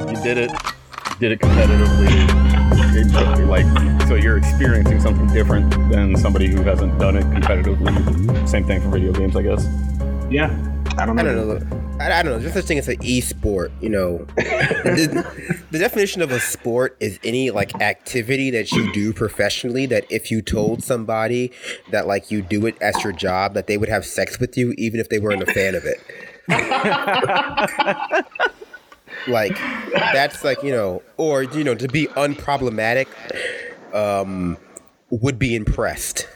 you did it, did it competitively. Like, so you're experiencing something different than somebody who hasn't done it competitively. Same thing for video games, I guess. Yeah, I don't know. I don't know. I, I don't know. There's such thing as an e-sport. You know, the, the definition of a sport is any like activity that you do professionally. That if you told somebody that like you do it as your job, that they would have sex with you, even if they weren't a fan of it. like that's like you know, or you know, to be unproblematic, um, would be impressed.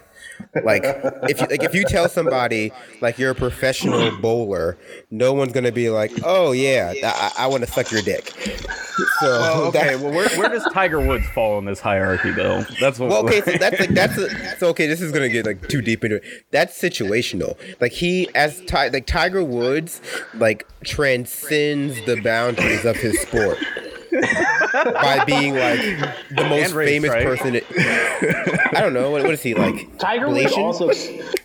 Like if you, like if you tell somebody like you're a professional bowler, no one's gonna be like, oh yeah, I, I want to suck your dick. So Well, okay, well, where, where does Tiger Woods fall in this hierarchy, though? That's what. well, okay, so that's like that's a, so okay. This is gonna get like too deep into it. That's situational. Like he, as Ti- like Tiger Woods, like transcends the boundaries of his sport by being like the most race, famous right? person. I don't know what, what is he like? Tiger Woods also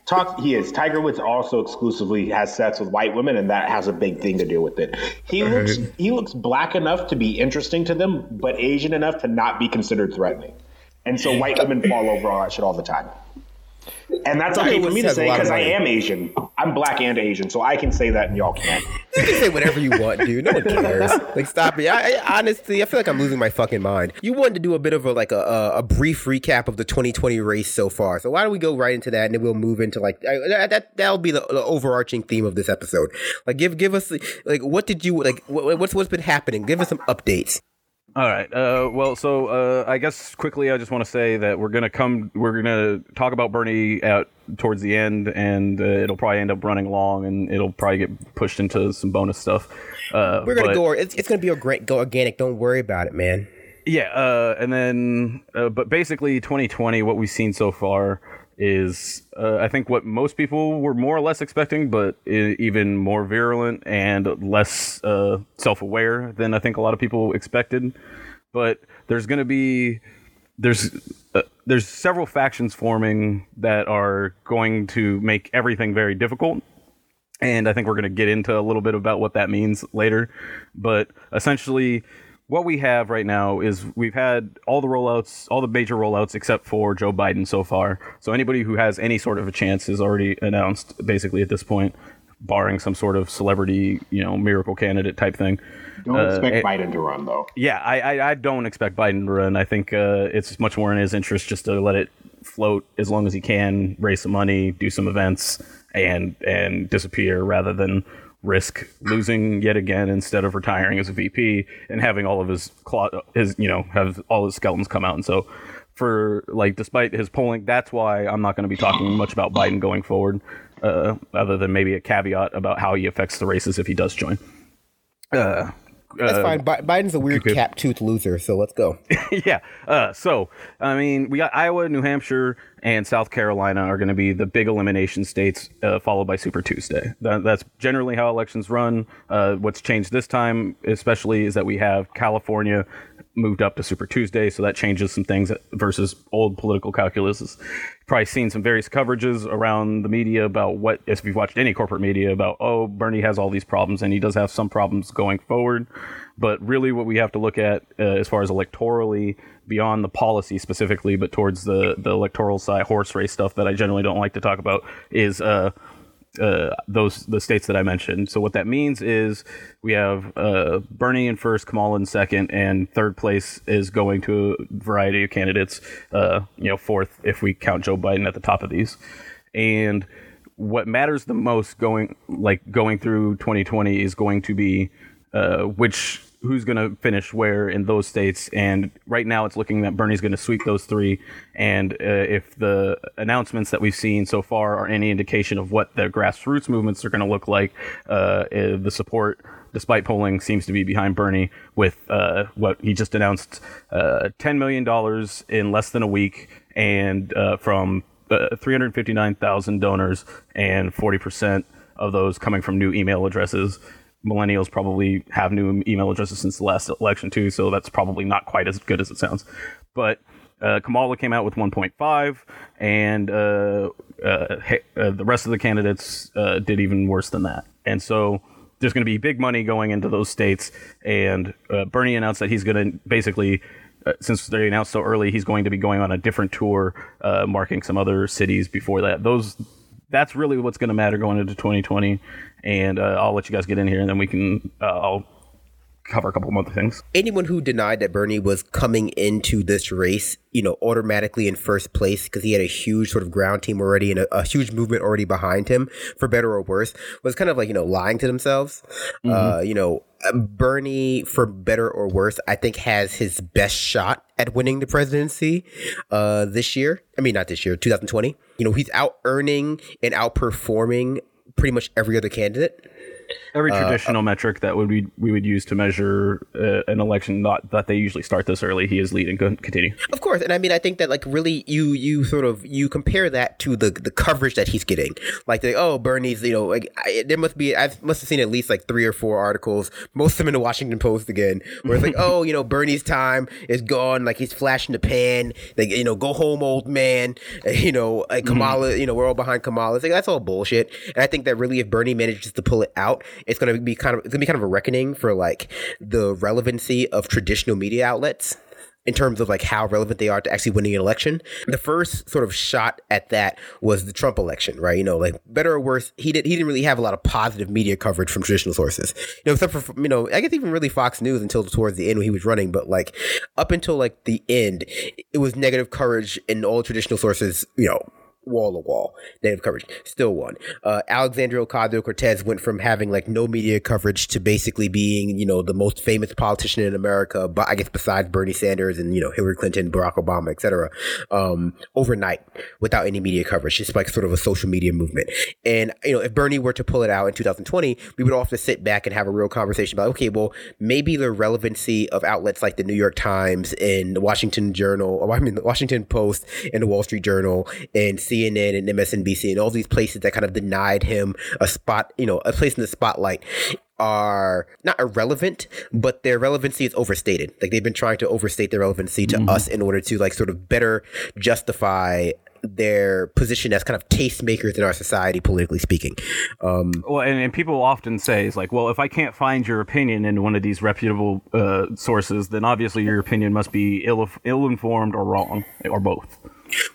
talk. He is. Tiger Woods also exclusively has sex with white women, and that has a big thing to do with it. He looks he looks black enough to be interesting to them, but Asian enough to not be considered threatening. And so white women fall over all that shit all the time. And that's okay for me to say because I am Asian. I'm black and Asian, so I can say that and y'all can't. You can say whatever you want, dude. No one cares. Like, stop it. I, I honestly, I feel like I'm losing my fucking mind. You wanted to do a bit of a like a, a, brief recap of the 2020 race so far. So why don't we go right into that, and then we'll move into like I, that. that that'll be the, the overarching theme of this episode. Like, give give us like what did you like? What, what's what's been happening? Give us some updates. All right. Uh, well, so uh, I guess quickly, I just want to say that we're gonna come. We're gonna talk about Bernie at towards the end, and uh, it'll probably end up running long, and it'll probably get pushed into some bonus stuff. Uh, We're gonna but- go. It's, it's gonna be a great go organic. Don't worry about it, man. Yeah, uh, and then, uh, but basically, 2020, what we've seen so far is, uh, I think, what most people were more or less expecting, but even more virulent and less uh, self aware than I think a lot of people expected. But there's going to be there's uh, there's several factions forming that are going to make everything very difficult and I think we're going to get into a little bit about what that means later. But essentially, what we have right now is we've had all the rollouts, all the major rollouts, except for Joe Biden so far. So anybody who has any sort of a chance is already announced, basically at this point, barring some sort of celebrity, you know, miracle candidate type thing. Don't Uh, expect it- Biden to run though. yeah, I, I, I don't expect Biden to run. I think uh, it's much more in his interest just to let it float as long as he can, raise some money, do some events, and and disappear rather than risk losing yet again instead of retiring as a VP and having all of his claw, his you know have all his skeletons come out. And so, for like, despite his polling, that's why I'm not going to be talking much about Biden going forward, uh, other than maybe a caveat about how he affects the races if he does join. Uh, That's uh, fine. Bi- Biden's a weird cap tooth loser. So let's go. yeah. Uh, so, I mean, we got Iowa, New Hampshire, and South Carolina are going to be the big elimination states, uh, followed by Super Tuesday. That, that's generally how elections run. Uh, what's changed this time, especially, is that we have California moved up to Super Tuesday, so that changes some things versus old political calculus. Probably seen some various coverages around the media about what, if you've watched any corporate media, about, oh, Bernie has all these problems, and he does have some problems going forward. But really, what we have to look at uh, as far as electorally, beyond the policy specifically, but towards the, the electoral side, horse race stuff that I generally don't like to talk about, is uh, uh, those the states that I mentioned. So what that means is we have uh, Bernie in first, Kamala in second, and third place is going to a variety of candidates. Uh, you know, fourth if we count Joe Biden at the top of these. And what matters the most going like going through 2020 is going to be uh, which who's going to finish where in those states. And right now, it's looking that Bernie's going to sweep those three. And uh, if the announcements that we've seen so far are any indication of what the grassroots movements are going to look like, uh, uh, the support. Despite polling, seems to be behind Bernie with uh, what he just announced: uh, ten million dollars in less than a week, and uh, from uh, 359,000 donors, and 40% of those coming from new email addresses. Millennials probably have new email addresses since the last election too, so that's probably not quite as good as it sounds. But uh, Kamala came out with 1.5, and uh, uh, uh, the rest of the candidates uh, did even worse than that. And so there's going to be big money going into those states, and uh, Bernie announced that he's going to basically. Since they announced so early, he's going to be going on a different tour, marking some other cities before that. Those, that's really what's going to matter going into 2020. And uh, I'll let you guys get in here, and then we can. Uh, I'll cover a couple of other things. Anyone who denied that Bernie was coming into this race, you know, automatically in first place because he had a huge sort of ground team already and a, a, huge movement already behind him, for better or worse, was kind of like, you know, lying to themselves. Mm-hmm. Uh, you know, Bernie, for better or worse, I think has his best shot at winning the presidency uh, this year. I mean, not this year, 2020. You know, he's out earning and outperforming pretty much every other candidate. Every uh, traditional uh, metric that would we we would use to measure uh, an election, not that they usually start this early, he is leading. Continue. Of course, and I mean, I think that like really, you you sort of you compare that to the the coverage that he's getting. Like, the, oh, Bernie's, you know, like I, there must be I must have seen at least like three or four articles, most of them in the Washington Post again, where it's like, oh, you know, Bernie's time is gone. Like he's flashing the pan. Like you know, go home, old man. You know, like mm-hmm. Kamala. Mm-hmm. You know, we're all behind Kamala. It's like that's all bullshit. And I think that really, if Bernie manages to pull it out, it's going to be kind of it's gonna be kind of a reckoning for like the relevancy of traditional media outlets in terms of like how relevant they are to actually winning an election. The first sort of shot at that was the Trump election, right? You know, like better or worse, he did he didn't really have a lot of positive media coverage from traditional sources. You know, except for you know, I guess even really Fox News until towards the end when he was running, but like up until like the end, it was negative coverage in all traditional sources, you know, wall to wall native coverage. Still won. Uh, Alexandria Ocasio Cortez went from having like no media coverage to basically being, you know, the most famous politician in America, but I guess besides Bernie Sanders and, you know, Hillary Clinton, Barack Obama, etc. Um, overnight without any media coverage, just like sort of a social media movement. And, you know, if Bernie were to pull it out in 2020, we would all have to sit back and have a real conversation about, okay, well, maybe the relevancy of outlets like the New York Times and the Washington Journal, or I mean, the Washington Post and the Wall Street Journal and CNN and MSNBC and all these places that kind of denied him a spot, you know, a place in the spotlight are not irrelevant, but their relevancy is overstated. Like they've been trying to overstate their relevancy to mm-hmm. us in order to like sort of better justify their position as kind of tastemakers in our society, politically speaking. Um, well, and, and, people often say, "It's like, well, if I can't find your opinion in one of these reputable uh, sources, then obviously your opinion must be ill ill informed or wrong, or both."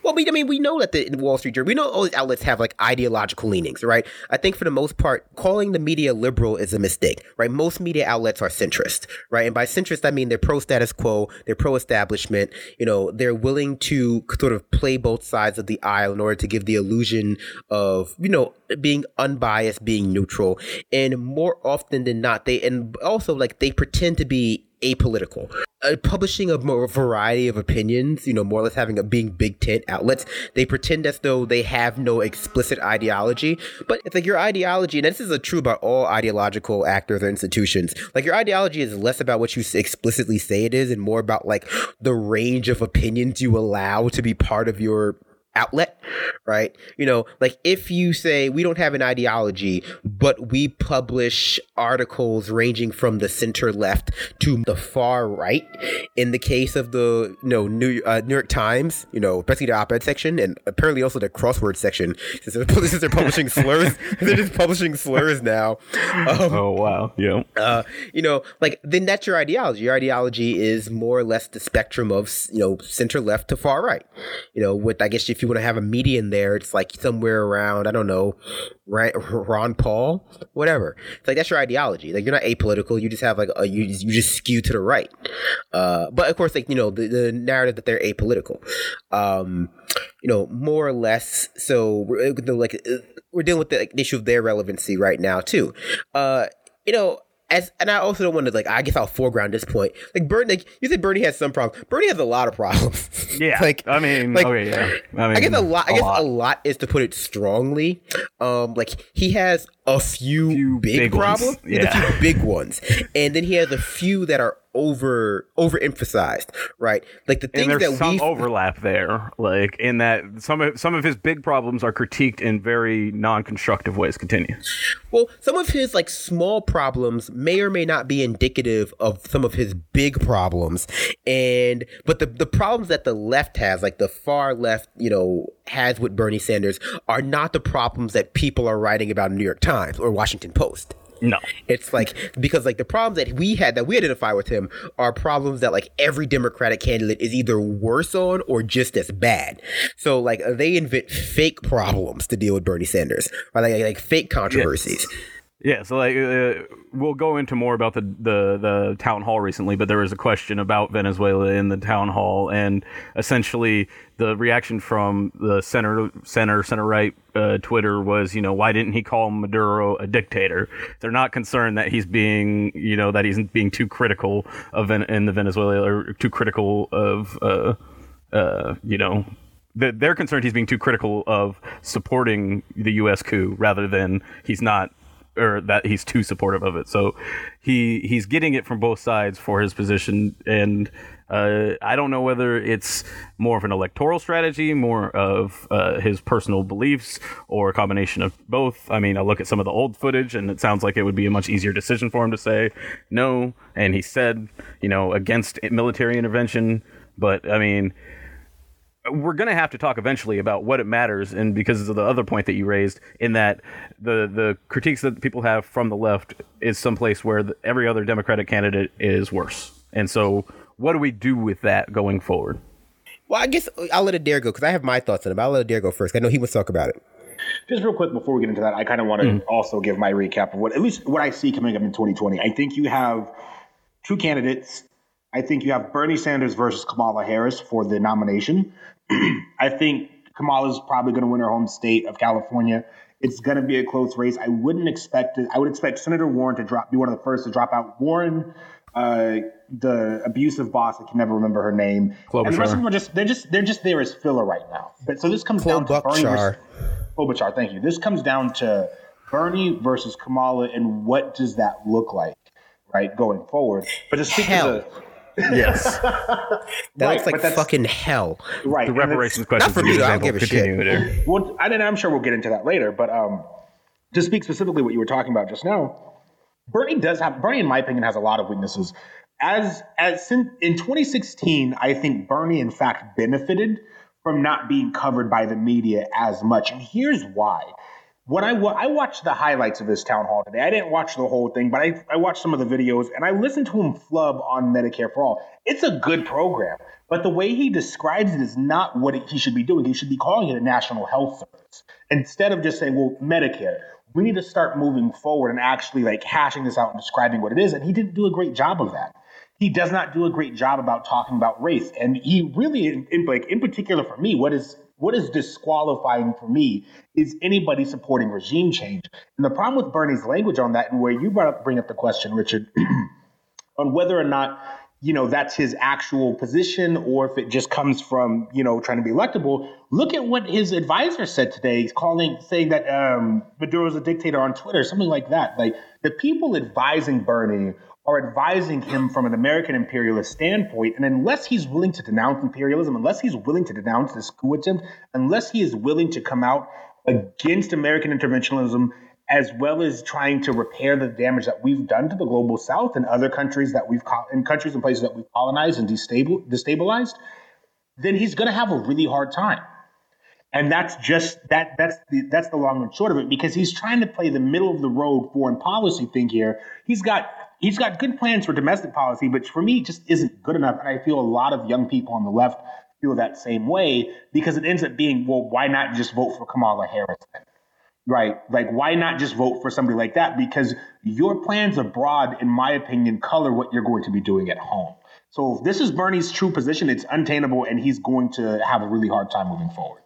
Well, we, I mean, we know that the Wall Street Journal, we know all these outlets have like ideological leanings, right? I think for the most part, calling the media liberal is a mistake, right? Most media outlets are centrist, right? And by centrist, I mean they're pro status quo, they're pro establishment, you know, they're willing to sort of play both sides of the aisle in order to give the illusion of, you know, being unbiased, being neutral. And more often than not, they, and also like they pretend to be apolitical. Uh, publishing a more variety of opinions, you know, more or less having a being big tent outlets, they pretend as though they have no explicit ideology. But it's like your ideology, and this is true about all ideological actors or institutions. Like your ideology is less about what you explicitly say it is, and more about like the range of opinions you allow to be part of your outlet, right? You know, like if you say we don't have an ideology, but we publish articles ranging from the center left to the far right. In the case of the you know New uh, New York Times, you know, especially the op-ed section and apparently also the crossword section, since they're, since they're publishing slurs, they're just publishing slurs now. Um, oh wow, yeah. Uh, you know, like then that's your ideology. Your ideology is more or less the spectrum of you know center left to far right. You know, with I guess if you you want to have a median there, it's like somewhere around, I don't know, Ron Paul, whatever. It's like that's your ideology. Like you're not apolitical. You just have like a, you you just skew to the right. Uh, but of course, like you know the, the narrative that they're apolitical. Um, you know, more or less. So we're like we're dealing with the issue of their relevancy right now too. Uh, you know, as and I also don't want to like I guess I'll foreground this point. Like Bernie, like you said, Bernie has some problems. Bernie has a lot of problems. Yeah, like I mean, like okay, yeah. I, mean, I guess a lot. I guess lot. a lot is to put it strongly. Um, like he has a few, few big, big problems, yeah. a few big ones, and then he has a few that are over overemphasized, right? Like the things that some we overlap there, like in that some of some of his big problems are critiqued in very non-constructive ways. Continue. Well, some of his like small problems may or may not be indicative of some of his big problems, and but the the problems that the left has, like the far left, you know, has with Bernie Sanders, are not the problems that people are writing about in New York Times or Washington Post. No. It's like because like the problems that we had that we identify with him are problems that like every Democratic candidate is either worse on or just as bad. So like they invent fake problems to deal with Bernie Sanders or like like fake controversies. Yes. Yeah, so like uh, we'll go into more about the, the the town hall recently, but there was a question about Venezuela in the town hall, and essentially the reaction from the center center center right uh, Twitter was, you know, why didn't he call Maduro a dictator? They're not concerned that he's being, you know, that he's being too critical of in, in the Venezuela or too critical of, uh, uh, you know, they're concerned he's being too critical of supporting the U.S. coup rather than he's not or that he's too supportive of it. So he he's getting it from both sides for his position, and uh, I don't know whether it's more of an electoral strategy, more of uh, his personal beliefs, or a combination of both. I mean, I look at some of the old footage, and it sounds like it would be a much easier decision for him to say no, and he said, you know, against military intervention. But I mean, we're going to have to talk eventually about what it matters, and because of the other point that you raised, in that the the critiques that people have from the left is someplace where the, every other Democratic candidate is worse, and so what do we do with that going forward? Well, I guess I'll let Adair go because I have my thoughts on it. I'll let Adair go first. I know he wants to talk about it. Just real quick before we get into that, I kind of want to mm. also give my recap of what at least what I see coming up in 2020. I think you have two candidates. I think you have Bernie Sanders versus Kamala Harris for the nomination. I think Kamala's probably going to win her home state of California. It's going to be a close race. I wouldn't expect it. I would expect Senator Warren to drop, be one of the first to drop out. Warren, uh, the abusive boss, I can never remember her name. Klobuchar. And the rest of them are just they're just they're just there as filler right now. But so this comes down to Bernie versus Klobuchar. Thank you. This comes down to Bernie versus Kamala, and what does that look like, right, going forward? But to speak Hell. to Yes. that right, looks like fucking hell. Right. The reparations question. Not for me. I don't give a shit. Well, and I'm sure we'll get into that later. But um, to speak specifically what you were talking about just now, Bernie does have Bernie, in my opinion, has a lot of weaknesses. As as in, in 2016, I think Bernie, in fact, benefited from not being covered by the media as much, and here's why when I, I watched the highlights of this town hall today, I didn't watch the whole thing, but I, I watched some of the videos and I listened to him flub on Medicare for All. It's a good program, but the way he describes it is not what it, he should be doing. He should be calling it a national health service instead of just saying, well, Medicare. We need to start moving forward and actually like hashing this out and describing what it is. And he didn't do a great job of that. He does not do a great job about talking about race. And he really, in, in like in particular for me, what is what is disqualifying for me is anybody supporting regime change. And the problem with Bernie's language on that, and where you brought up, bring up the question, Richard, on whether or not you know that's his actual position or if it just comes from you know trying to be electable look at what his advisor said today he's calling saying that um maduro's a dictator on twitter something like that like the people advising bernie are advising him from an American imperialist standpoint. And unless he's willing to denounce imperialism, unless he's willing to denounce this coup attempt, unless he is willing to come out against American interventionism, as well as trying to repair the damage that we've done to the global south and other countries that we've in countries and places that we've colonized and destabilized, then he's going to have a really hard time. And that's just that that's the that's the long and short of it because he's trying to play the middle of the road foreign policy thing here. He's got he's got good plans for domestic policy, which for me, just isn't good enough. And I feel a lot of young people on the left feel that same way because it ends up being, well, why not just vote for Kamala Harris? Right? Like, why not just vote for somebody like that? Because your plans abroad, in my opinion, color what you're going to be doing at home. So if this is Bernie's true position, it's untenable, and he's going to have a really hard time moving forward.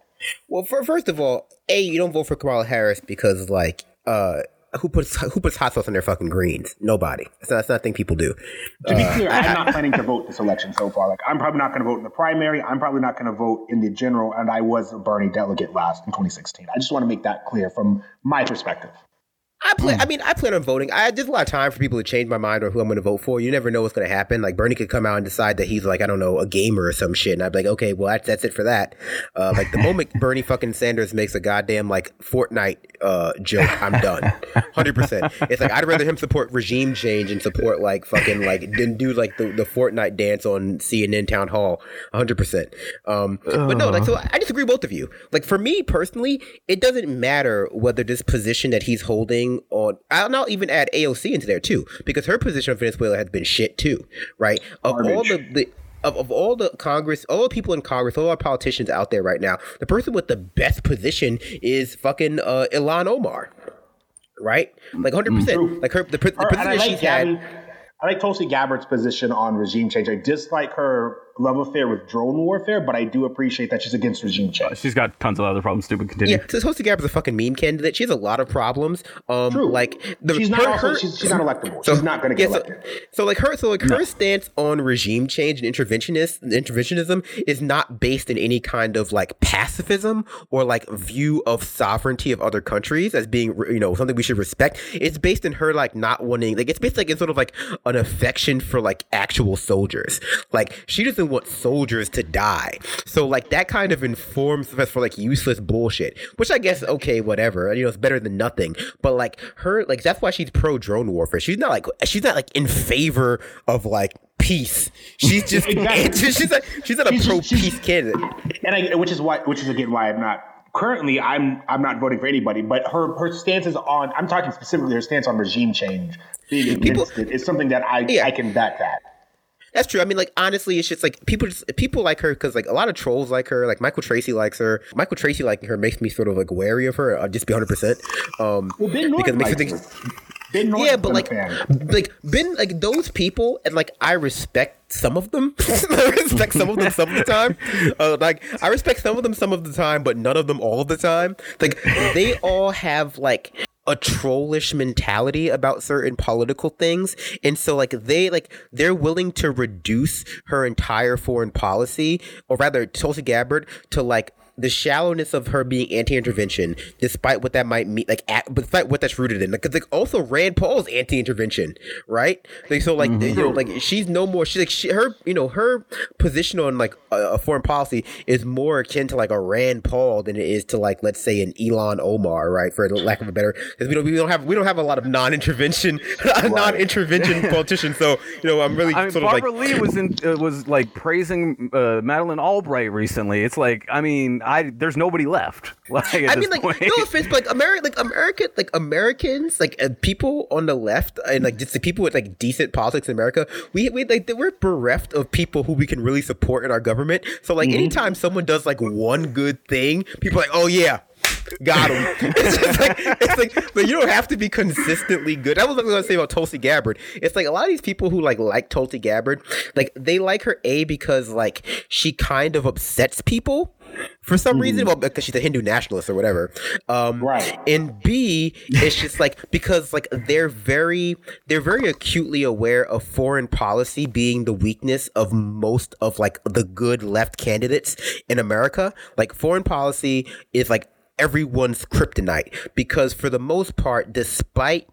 Well, for, first of all, a you don't vote for Kamala Harris because like uh who puts who puts hot sauce on their fucking greens? Nobody. That's not, that's not a thing people do. To be uh, clear, I'm not planning to vote this election so far. Like, I'm probably not going to vote in the primary. I'm probably not going to vote in the general. And I was a Bernie delegate last in 2016. I just want to make that clear from my perspective. I plan. Mm. I mean, I plan on voting. I there's a lot of time for people to change my mind on who I'm going to vote for. You never know what's going to happen. Like Bernie could come out and decide that he's like I don't know a gamer or some shit, and I'd be like, okay, well that's, that's it for that. Uh, like the moment Bernie fucking Sanders makes a goddamn like Fortnite uh, joke, I'm done. Hundred percent. It's like I'd rather him support regime change and support like fucking like didn't do like the, the Fortnite dance on CNN town hall. Hundred percent. Um, but no, like so I disagree with both of you. Like for me personally, it doesn't matter whether this position that he's holding on. I'll now even add AOC into there too, because her position on Venezuela has been shit too, right? Of all the, the of, of all the Congress, all the people in Congress, all our politicians out there right now, the person with the best position is fucking uh, Ilhan Omar, right? Like hundred True. percent. Like her, the, the Her- position like she's had. I like Tulsi Gabbard's position on regime change. I dislike her love affair with drone warfare, but I do appreciate that she's against regime change. She's got tons of other problems. Stupid. Continue. Yeah, so Tulsi Gabbard's a fucking meme candidate. She has a lot of problems. Um, True. like the, she's not her- also, her- she's, she's not electable. So- she's not going to get yeah, so, elected. so like her, so like her stance on regime change and interventionist interventionism is not based in any kind of like pacifism or like view of sovereignty of other countries as being you know something we should respect. It's based in her like not wanting like it's based like in sort of like an affection for like actual soldiers. Like she doesn't want soldiers to die. So like that kind of informs us for like useless bullshit, which I guess okay, whatever. You know, it's better than nothing. But like her, like that's why she's pro drone warfare. She's not like she's not like in favor of like peace. She's just Exactly. she's like she's not a She's pro she's- peace candidate. and I, which is why, which is again why I'm not currently I'm I'm not voting for anybody. But her her stance is on. I'm talking specifically her stance on regime change. Being People- against it is something that I Yeah. I can back that. That's true. I mean, like honestly, it's just like people just people like her because like a lot of trolls like her. Like Michael Tracey likes her. Michael Tracey liking her makes me sort of like wary of her. I'll just be hundred percent. Um, Well, Ben Norton because it makes likes think. Ben Norton's Yeah, but like, like Ben, like those people, and like I respect some of them. I respect some of them some of the time. Uh, like I respect some of them some of the time, but none of them all of the time. Like they all have like a trollish mentality about certain political things. And so like they like they're willing to reduce her entire foreign policy or rather Tulsi Gabbard to like the shallowness of her being anti-intervention, despite what that might mean, like, at, despite what that's rooted in, because like, also Rand Paul's anti-intervention, right? Like, so like, you know, like she's no more. She's like, she, her, you know, her position on like a, a foreign policy is more akin to like a Rand Paul than it is to like, let's say, an Ilhan Omar, right? For lack of a better, because we don't, we don't have, we don't have a lot of non-intervention, non-intervention politicians. So, you know, I'm really I mean, sort of like. Barbara Lee was in uh, was like praising uh, Madeleine Albright recently. It's like, I mean, I there's nobody left. Like, I mean, like, point. no offense, but like, American, like American, like Americans, like uh, people on the left, and like just the people with like decent politics in America, we we like we're bereft of people who we can really support in our government. So like, anytime someone does like one good thing, people are like, oh yeah. Got him. It's just like it's like, but you don't have to be consistently good. That was what I was gonna say about Tulsi Gabbard. It's like a lot of these people who like like Tulsi Gabbard, like they like her a because like she kind of upsets people for some reason. Well, because she's a Hindu nationalist or whatever. Um, Right. And B, it's just like because like they're very they're very acutely aware of foreign policy being the weakness of most of like the good left candidates in America. Like foreign policy is like everyone's kryptonite because for the most part, despite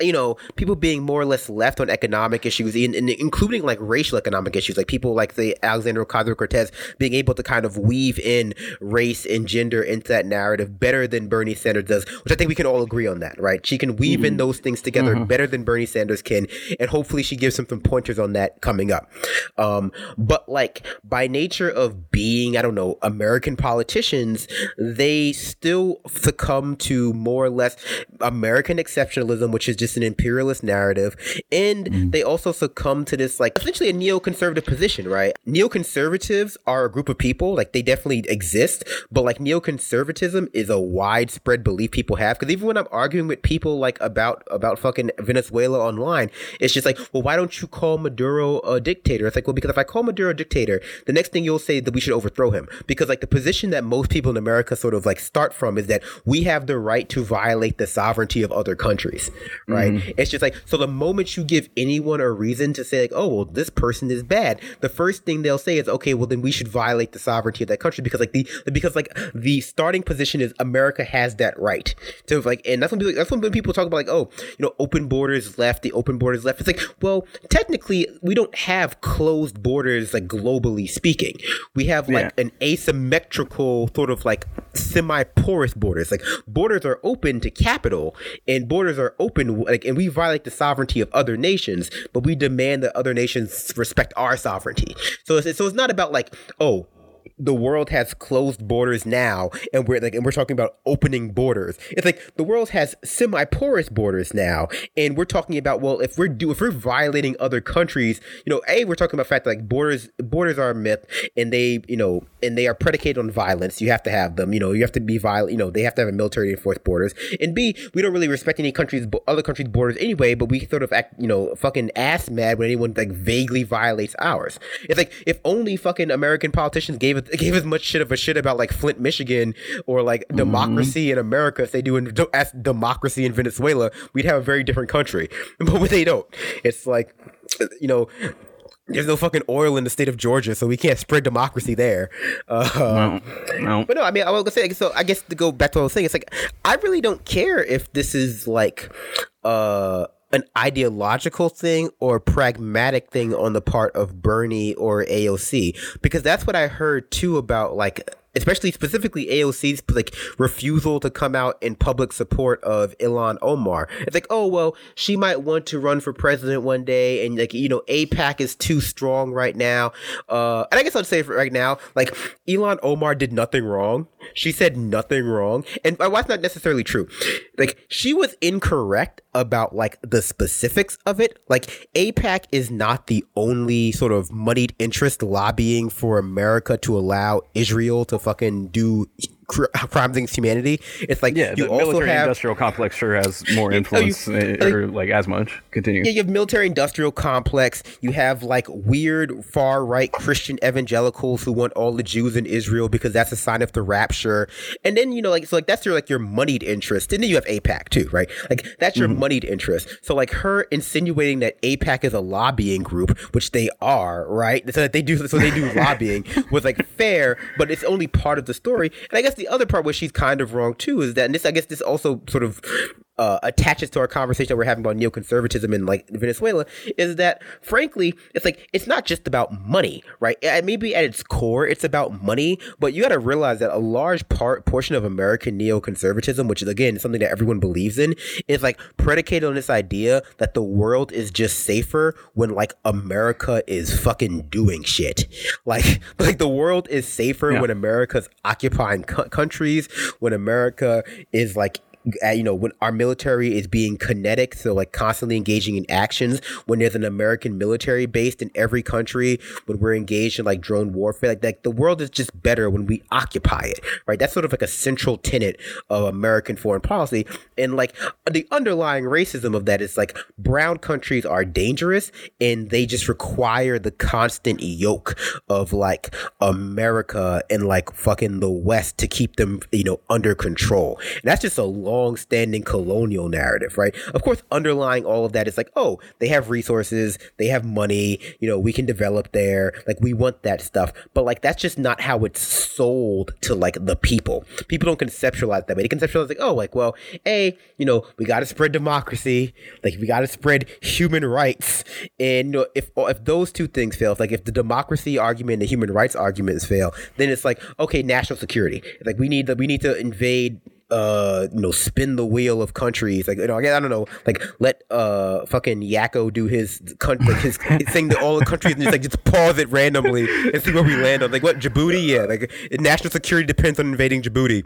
you know, people being more or less left on economic issues, in, in- including like racial economic issues, like people like the Alexander Ocasio Cortez being able to kind of weave in race and gender into that narrative better than Bernie Sanders does, which I think we can all agree on that, right? She can weave in those things together better than Bernie Sanders can, and hopefully she gives some, some pointers on that coming up. Um, but like by nature of being, I don't know, American politicians, they still succumb to more or less American exceptionalism, which is just an imperialist narrative. And mm-hmm. they also succumb to this, like, essentially a neoconservative position, right? Neoconservatives are a group of people, like, they definitely exist, but like, neoconservatism is a widespread belief people have. Because even when I'm arguing with people, like, about, about fucking Venezuela online, it's just like, well, why don't you call Maduro a dictator? It's like, well, because if I call Maduro a dictator, the next thing you'll say that we should overthrow him. Because, like, the position that most people in America sort of like start from is that we have the right to violate the sovereignty of other countries, right? Mm-hmm. It's just like, so the moment you give anyone a reason to say, like, oh, well, this person is bad, the first thing they'll say is, okay, well, then we should violate the sovereignty of that country because, like, the, because, like, the starting position is America has that right to, like, and that's when, people, that's when people talk about, like, oh, you know, open borders left, the open borders left. It's like, well, technically, we don't have closed borders, like, globally speaking. We have, like, Yeah. an asymmetrical sort of like semi-porous borders. Like borders are open to capital, and borders are open like, and we violate the sovereignty of other nations, but we demand that other nations respect our sovereignty. So it's so it's not about like oh. The world has closed borders now and we're like and we're talking about opening borders. It's like the world has semi-porous borders now and we're talking about well if we're do if we're violating other countries you know a we're talking about the fact that like borders borders are a myth and they you know and they are predicated on violence. You have to have them you know you have to be violent you know they have to have a military enforced borders. And b we don't really respect any countries other countries borders anyway but we sort of act you know fucking ass mad when anyone like vaguely violates ours. It's like if only fucking american politicians gave it gave as much shit of a shit about like Flint, Michigan, or like mm-hmm. democracy in America as they do in as democracy in Venezuela, we'd have a very different country. But they don't. It's like, you know, there's no fucking oil in the state of Georgia, so we can't spread democracy there. Uh, no, no. But no, I mean, I was gonna say. So I guess to go back to what I was saying, it's like I really don't care if this is like uh an ideological thing or pragmatic thing on the part of Bernie or AOC because that's what I heard too about like especially specifically AOC's like refusal to come out in public support of Ilhan Omar. It's like, oh well, she might want to run for president one day, and like you know, AIPAC is too strong right now. Uh, and I guess I'll say for right now, like Ilhan Omar did nothing wrong. She said nothing wrong, and well, that's not necessarily true. Like she was incorrect about like the specifics of it. Like AIPAC is not the only sort of moneyed interest lobbying for America to allow Israel to fucking do crimes against humanity. It's like yeah, you the military have, industrial complex sure has more influence you, eh, or like, like, as much. Continue. Yeah, you have military industrial complex. You have like weird far right Christian evangelicals who want all the Jews in Israel because that's a sign of the rapture. And then you know like so like that's your like your moneyed interest. And then you have AIPAC too, right? Like that's your mm-hmm. moneyed interest. So like her insinuating that AIPAC is a lobbying group, which they are, right? So that they do so they do lobbying was like fair, but it's only part of the story. And I guess the other part where she's kind of wrong too is that, and this, I guess, this also sort of uh, attaches to our conversation that we're having about neoconservatism in like Venezuela is that frankly it's like it's not just about money right maybe at its core it's about money but you got to realize that a large part portion of American neoconservatism which is again something that everyone believes in is like predicated on this idea that the world is just safer when like America is fucking doing shit like like the world is safer yeah. when America's occupying countries when America is like Uh, you know, when our military is being kinetic, so like constantly engaging in actions, when there's an American military based in every country, when we're engaged in like drone warfare, like, like the world is just better when we occupy it, right? That's sort of like a central tenet of American foreign policy. And like the underlying racism of that is like brown countries are dangerous and they just require the constant yoke of like America and like fucking the West to keep them, you know, under control. And that's just a long-standing colonial narrative, right? Of course, underlying all of that is like, oh, they have resources, they have money, you know, we can develop there, like we want that stuff. But like that's just not how it's sold to like the people. People don't conceptualize that way. They conceptualize like, oh, like, well, a, you know, we got to spread democracy, like we got to spread human rights, and you know, if if those two things fail, like if the democracy argument and the human rights arguments fail, then it's like, okay, national security. Like we need we need to invade uh you know spin the wheel of countries like you know I don't know like let uh fucking Yakko do his country like his, his thing to all the countries and just like just pause it randomly and see where we land on. Like what Djibouti? Yeah like national security depends on invading Djibouti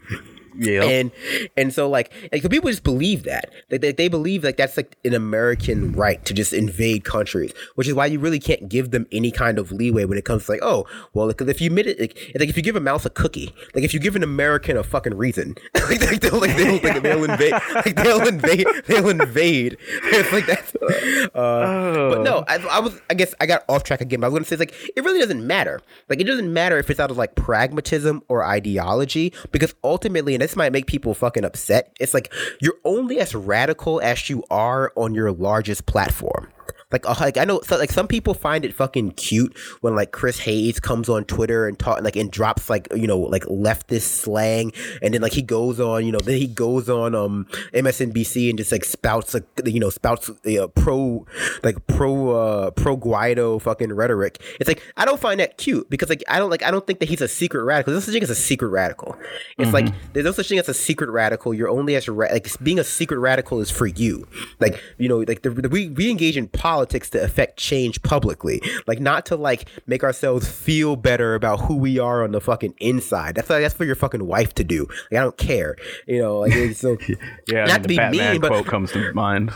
yeah. And and so like like the people just believe that. They, they, they believe like that's like an American right to just invade countries, which is why you really can't give them any kind of leeway when it comes to like, oh, well, because if you admit it, like, like if you give a mouse a cookie, like if you give an American a fucking reason, like, like they'll like they'll, like, they'll invade, like they'll invade, they'll invade. It's like that's. Uh, oh. But no, I, I was I guess I got off track again. But I was gonna say like it really doesn't matter. Like it doesn't matter if it's out of like pragmatism or ideology because ultimately, and this might make people fucking upset. It's like you're only as radical as you are on your largest platform. Like, uh, like I know, so, like some people find it fucking cute when like Chris Hayes comes on Twitter and talk like and drops like you know like leftist slang, and then like he goes on, you know, then he goes on um MSNBC and just like spouts like you know spouts uh, pro like pro uh pro Guaido fucking rhetoric. It's like I don't find that cute because like I don't like I don't think that he's a secret radical. There's no such thing as a secret radical. It's mm-hmm. like there's no such thing as a secret radical. You're only as ra- like being a secret radical is for you. Like you know like the, the we we engage in politics politics to affect change publicly, like not to like make ourselves feel better about who we are on the fucking inside. That's like, that's for your fucking wife to do. Like I don't care, you know. Like it's so, yeah, not to be Batman mean, but quote comes to mind.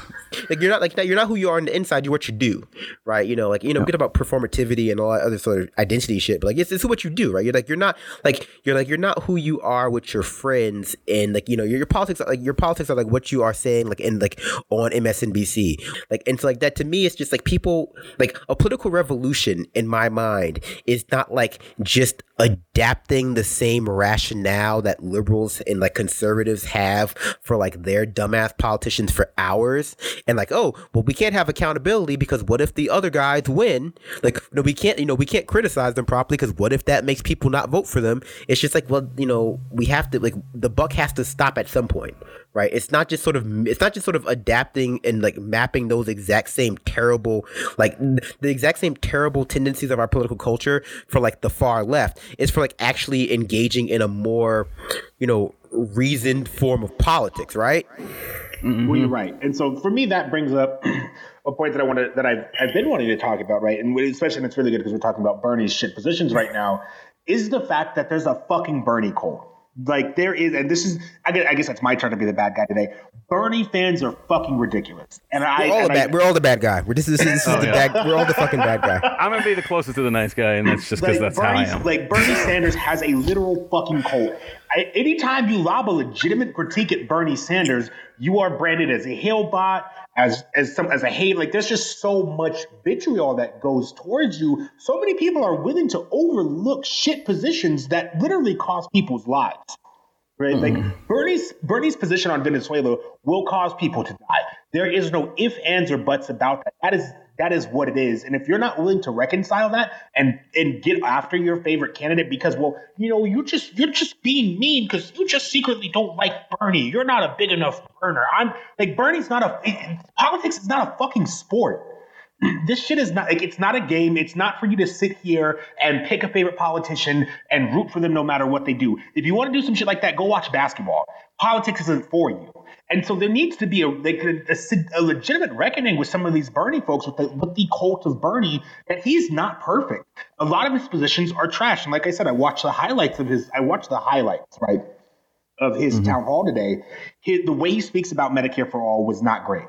Like you're not like you're not who you are on the inside. You're what you do, right? You know, like you know, yeah. get about performativity and all that other sort of identity shit. But like it's, it's what you do, right? You're like you're not like you're like you're not who you are with your friends and like you know your, your politics are like your politics are like what you are saying like in like on MSNBC like and so like that to me it's just like people like a political revolution in my mind is not like just adapting the same rationale that liberals and like conservatives have for like their dumbass politicians for hours. And like oh well we can't have accountability because what if the other guys win? Like no we can't you know we can't criticize them properly because what if that makes people not vote for them? It's just like well you know we have to like the buck has to stop at some point right? It's not just sort of it's not just sort of adapting and like mapping those exact same terrible like the exact same terrible tendencies of our political culture for like the far left it's for like actually engaging in a more you know reasoned form of politics right mm-hmm. well you're right and so for me that brings up a point that I wanted that I've I've been wanting to talk about, right? And especially and it's really good because we're talking about Bernie's shit positions right now, is the fact that there's a fucking Bernie cult. Like there is, and this is, I guess, I guess that's my turn to be the bad guy today. Bernie fans are fucking ridiculous, and I, we're all, and the, bad, we're all the bad guy. We're this, this, this is oh, the yeah. bad. We're all the fucking bad guy. I'm gonna be the closest to the nice guy, and that's just because like, that's Bernie's, how I am. Like Bernie Sanders has a literal fucking cult. I, anytime you lob a legitimate critique at Bernie Sanders, you are branded as a hailbot, as as some as a hate. Like there's just so much vitriol that goes towards you. So many people are willing to overlook shit positions that literally cost people's lives. Right? Mm. Like Bernie's Bernie's position on Venezuela will cause people to die. There is no if, ands, or buts about that. That is that is what it is. And if you're not willing to reconcile that and and get after your favorite candidate because well, you know, you just you're just being mean because you just secretly don't like Bernie. You're not a big enough Berner. I'm like Bernie's not a politics is not a fucking sport. this shit is not like it's not a game. It's not for you to sit here and pick a favorite politician and root for them no matter what they do. If you want to do some shit like that, go watch basketball. Politics isn't for you. And so there needs to be a, like a, a, a legitimate reckoning with some of these Bernie folks with the, with the cult of Bernie that he's not perfect. A lot of his positions are trash. And like I said, I watched the highlights of his. I watched the highlights right of his mm-hmm. town hall today. His, the way he speaks about Medicare for all was not great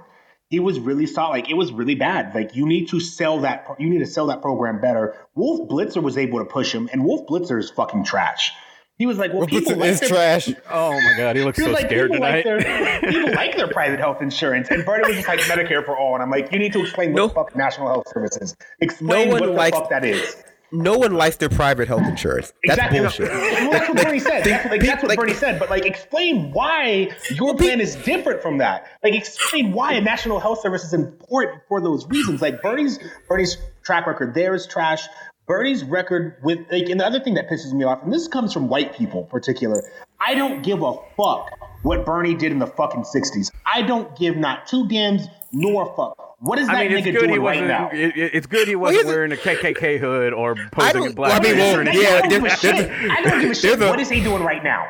he was really solid. Like it was really bad. Like you need to sell that. You need to sell that program better. Wolf Blitzer was able to push him, and Wolf Blitzer is fucking trash. He was like, "Well, Wolf people like their, trash." Oh my god, he looks he so like, scared tonight. Like their, people like their private health insurance, and Bernie was just like Medicare for all, and I'm like, you need to explain what the fuck National Health Service is. Explain no what the likes, fuck that is no one likes their private health insurance. That's exactly. bullshit. Well, that's what like, Bernie said. That's, like, that's what like, Bernie said. But like, explain why your plan is different from that. Like, explain why a national health service is important for those reasons. Like Bernie's Bernie's track record there is trash. Bernie's record with like, and the other thing that pisses me off, and this comes from white people in particular. I don't give a fuck what Bernie did in the fucking '60s. I don't give not two damns nor a fuck. What is that I mean, nigga doing right now? It, it's good he wasn't well, wearing a KKK hood or posing in black. Well, I mean, well, yeah, I don't, I don't give a shit. What is he doing right now?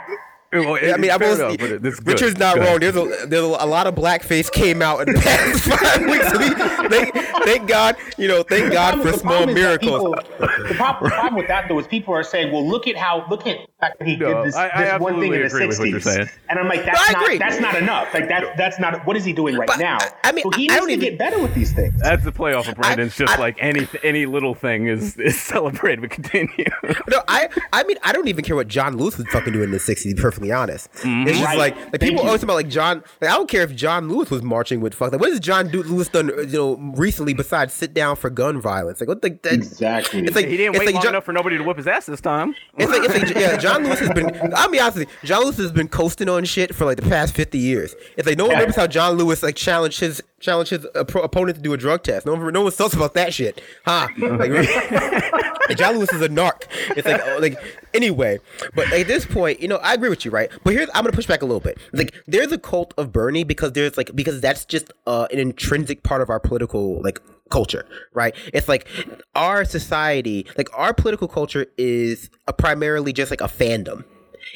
Well, I mean, I was, enough, Richard's not Go wrong. There's a, there's a lot of blackface came out in the past five weeks. thank, thank God, you know, thank God for small miracles. People, the, problem, the, problem, with that though is people are saying, well, look at how look at that he no, did this, I, this I one thing in the '60s, and I'm like, that's no, not that's not enough. Like that that's not what is he doing right but, now? I mean, so he needs to even, get better with these things. That's the playoff of Brandon's. just like any any little thing is is celebrated but continue. no, I I mean, I don't even care what John Lewis was fucking doing in the '60s. Perfectly honest. Mm-hmm. It's just right. like like people always talk about like John. Like I don't care if John Lewis was marching with fuck. Like what has John Lewis done? You know, recently besides sit down for gun violence? Like what the exactly? It's like he didn't wait like long John, enough for nobody to whip his ass this time. It's like, it's like yeah, John Lewis has been. I'll be honest with you, John Lewis has been coasting on shit for like the past fifty years. It's like no one remembers how John Lewis like challenged his challenged his opponent to do a drug test. No one, no one talks about that shit, huh? Like, John Lewis is a narc. It's like, oh, like anyway. But at this point, you know, I agree with you, right? But here's I'm gonna push back a little bit. Like, there's a cult of Bernie because there's like because that's just uh, an intrinsic part of our political like culture, right? It's like our society, like our political culture is primarily just like a fandom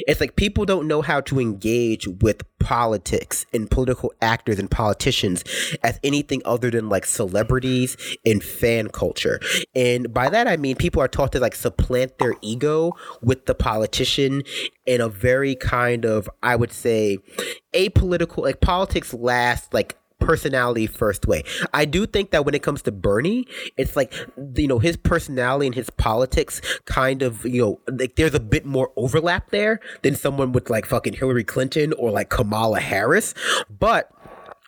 It's like people don't know how to engage with politics and political actors and politicians as anything other than like celebrities and fan culture. And by that I mean people are taught to like supplant their ego with the politician in a very kind of I would say apolitical like politics lasts like personality first way. I do think that when it comes to Bernie, it's like you know his personality and his politics kind of you know like there's a bit more overlap there than someone with like fucking Hillary Clinton or like Kamala Harris, but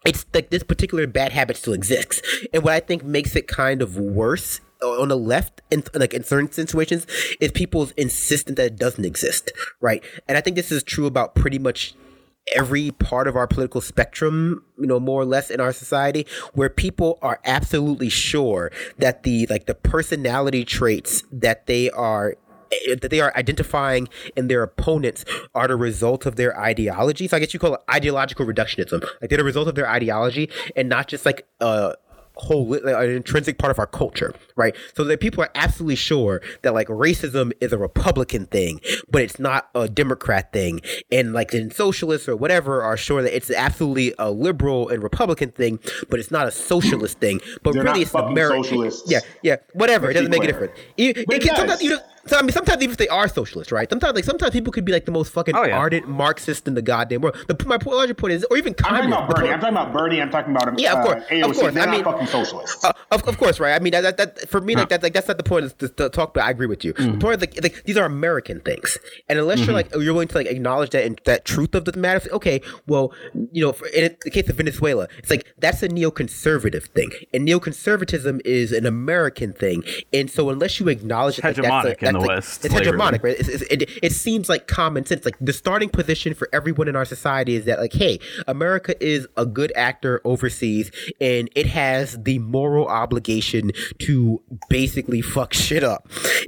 it's like this particular bad habit still exists. And what I think makes it kind of worse on the left in like in certain situations is people's insistence that it doesn't exist, right? And I think this is true about pretty much every part of our political spectrum, you know, more or less in our society, where people are absolutely sure that the like the personality traits that they are eh, that they are identifying in their opponents are the result of their ideology. So I guess you call it ideological reductionism. Like they're the result of their ideology and not just like uh whole like, an intrinsic part of our culture, right? So that people are absolutely sure that like racism is a Republican thing, but it's not a Democrat thing, and like the socialists or whatever are sure that it's absolutely a liberal and Republican thing, but it's not a socialist thing. But They're really, it's American. socialists. Yeah, yeah, whatever. It doesn't make a difference. It, it it can, sometimes you know, so, I mean, sometimes even if they are socialists, right? Sometimes, like sometimes people could be like the most fucking Oh, yeah. ardent Marxist in the goddamn world. The, my larger point is, or even I'm talking about Bernie. point- I'm talking about Bernie. I'm talking about Yeah, of uh, course, of course. They're I not mean- fucking socialists. Uh, of, of course, right? I mean, that, that, that for me, like that, like that's not the point of the, the talk. But I agree with you. Mm-hmm. The point is, like, like these are American things, and unless you're like you're willing to like acknowledge that and that truth of the matter, like, okay, well, you know, for, in the case of Venezuela, it's like that's a neoconservative thing, and neoconservatism is an American thing, and so unless you acknowledge that, like, that's a, in that's the like- West, it's flagrantly. hegemonic, right? It's, it's, it, it seems like common sense. Like the starting position for everyone in our society is that, like, hey, America is a good actor overseas, and it has the moral obligation to basically fuck shit up.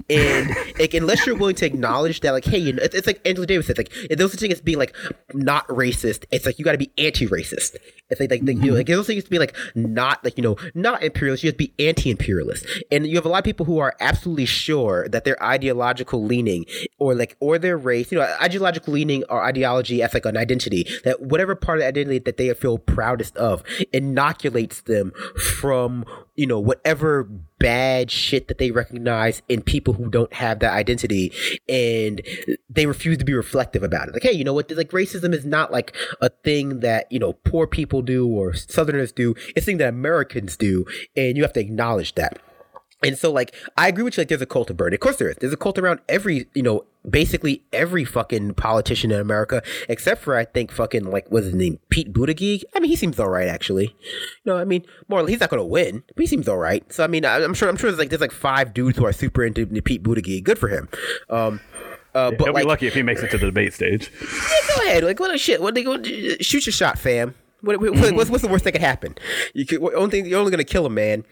And like, unless you're willing to acknowledge that, like, hey, you know, it's, it's like Angela Davis said, like, those things as being like not racist, it's like you got to be anti-racist. It's like like, like, you know, mm-hmm. like those things to be like not like you know not imperialist. You have to be anti-imperialist, and you have a lot of people who are absolutely sure that their ideological leaning or like or their race, you know, ideological leaning or ideology as like an identity that whatever part of the identity that they feel proudest of inoculates them from you know whatever bad shit that they recognize in people who don't have that identity and they refuse to be reflective about it. Like hey you know what? Like racism is not like a thing that you know poor people do or southerners do. It's a thing that americans do and you have to acknowledge that and so, like, I agree with you. Like, there's a cult of Bernie. Of course, there is. There's a cult around every, you know, basically every fucking politician in America, except for I think fucking like what's his name, Pete Buttigieg. I mean, he seems all right actually. You know, I mean, more he's not going to win, but he seems all right. So I mean, I- I'm sure. I'm sure there's like there's like five dudes who are super into Pete Buttigieg. Good for him. Um, uh, but He'll like, be lucky if he makes it to the debate stage. Yeah, go ahead. Like, what the shit? What they go? Shoot your shot, fam. What, what- what's, what's the worst that could happen? You could only thing, you're only gonna kill a man.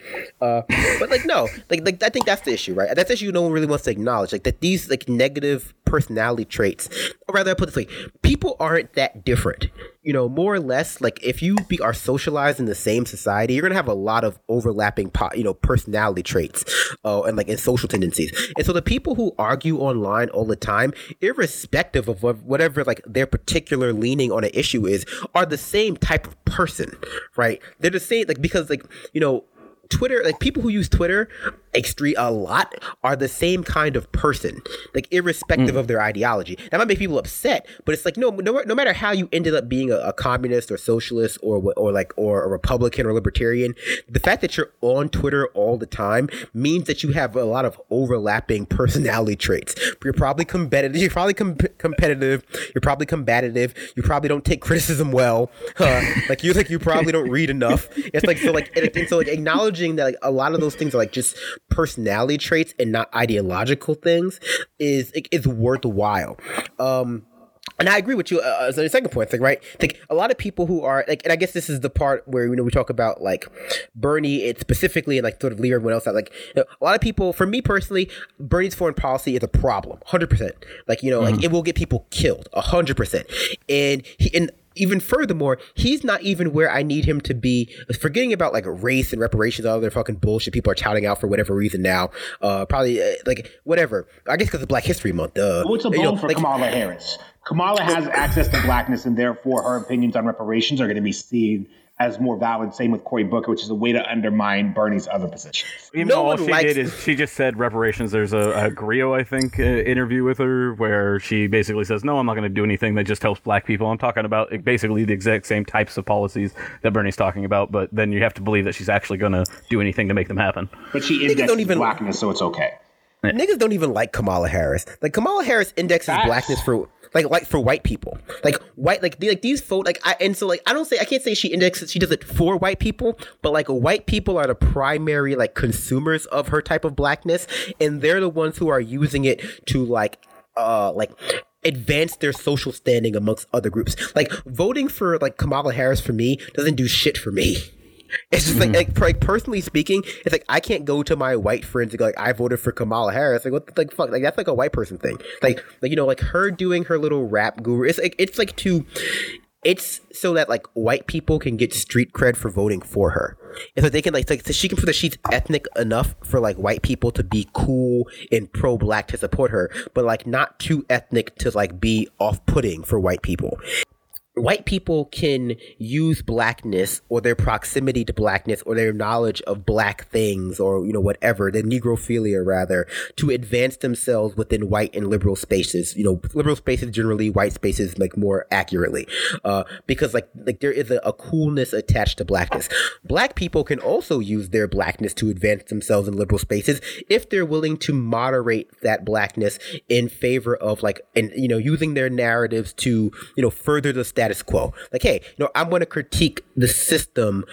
Uh, but like, no, like, like I think that's the issue, right? That's the issue no one really wants to acknowledge. Like that these like negative personality traits, or rather, I put it this way: people aren't that different. You know, more or less, like if you be, are socialized in the same society, you're gonna have a lot of overlapping, po- you know, personality traits, uh, and like and social tendencies. And so the people who argue online all the time, irrespective of what, whatever like their particular leaning on an issue is, are the same type of person, right? They're the same, like because like you know. Twitter, like people who use Twitter extreme a lot, are the same kind of person, like irrespective mm. of their ideology. That might make people upset, but it's like no, no, no matter how you ended up being a, a communist or socialist or or like or a Republican or libertarian, the fact that you're on Twitter all the time means that you have a lot of overlapping personality traits. You're probably competitive. You're probably com- competitive. You're probably combative. You probably don't take criticism well. Huh? like you like you probably don't read enough. It's like so like and, and so like acknowledging that like a lot of those things are like just personality traits and not ideological things is is worthwhile. Um and I agree with you. Uh, as a second point, like right, like a lot of people who are like, and I guess this is the part where you know we talk about like Bernie, it specifically, and like sort of Lee everyone else. That like you know, a lot of people, for me personally, Bernie's foreign policy is a problem, hundred percent. Like you know, like it will get people killed, hundred percent. And he and even furthermore, he's not even where I need him to be. Forgetting about like race and reparations, all their fucking bullshit people are touting out for whatever reason now. Uh, probably uh, like whatever. I guess because of Black History Month. Uh, What's a you bone know, for like- Kamala Harris? Kamala has access to blackness, and therefore her opinions on reparations are going to be seen as more valid. Same with Cory Booker, which is a way to undermine Bernie's other positions. Even No all one she likes- did is she just said reparations. There's a, a Grio, I think, uh, interview with her where she basically says, "No, I'm not going to do anything that just helps black people. I'm talking about basically the exact same types of policies that Bernie's talking about." But then you have to believe that she's actually going to do anything to make them happen. But she don't indexes even- blackness, so it's okay. Niggas don't even like Kamala Harris. Like Kamala Harris indexes Facts. blackness for like like for white people. Like white like the, like these folk like I and so like I don't say I can't say she indexes she does it for white people, but like white people are the primary like consumers of her type of blackness, and they're the ones who are using it to like uh like advance their social standing amongst other groups. Like voting for like Kamala Harris for me doesn't do shit for me. It's just like, hmm. like, per- like personally speaking, it's like I can't go to my white friends and go like I voted for Kamala Harris. Like what the like fuck? Like that's like a white person thing. Like like you know like her doing her little rap guru. It's like it's like to it's so that like white people can get street cred for voting for her. And so they can like, like so she can prove that she's ethnic enough for like white people to be cool and pro black to support her, but like not too ethnic to like be off putting for white people white people can use blackness or their proximity to blackness or their knowledge of black things or you know whatever the negrophilia rather to advance themselves within white and liberal spaces. You know liberal spaces generally white spaces like more accurately. Uh, because like like there is a, a coolness attached to blackness. Black people can also use their blackness to advance themselves in liberal spaces if they're willing to moderate that blackness in favor of like and you know using their narratives to you know further the status quo. Like hey you know i'm going to critique the system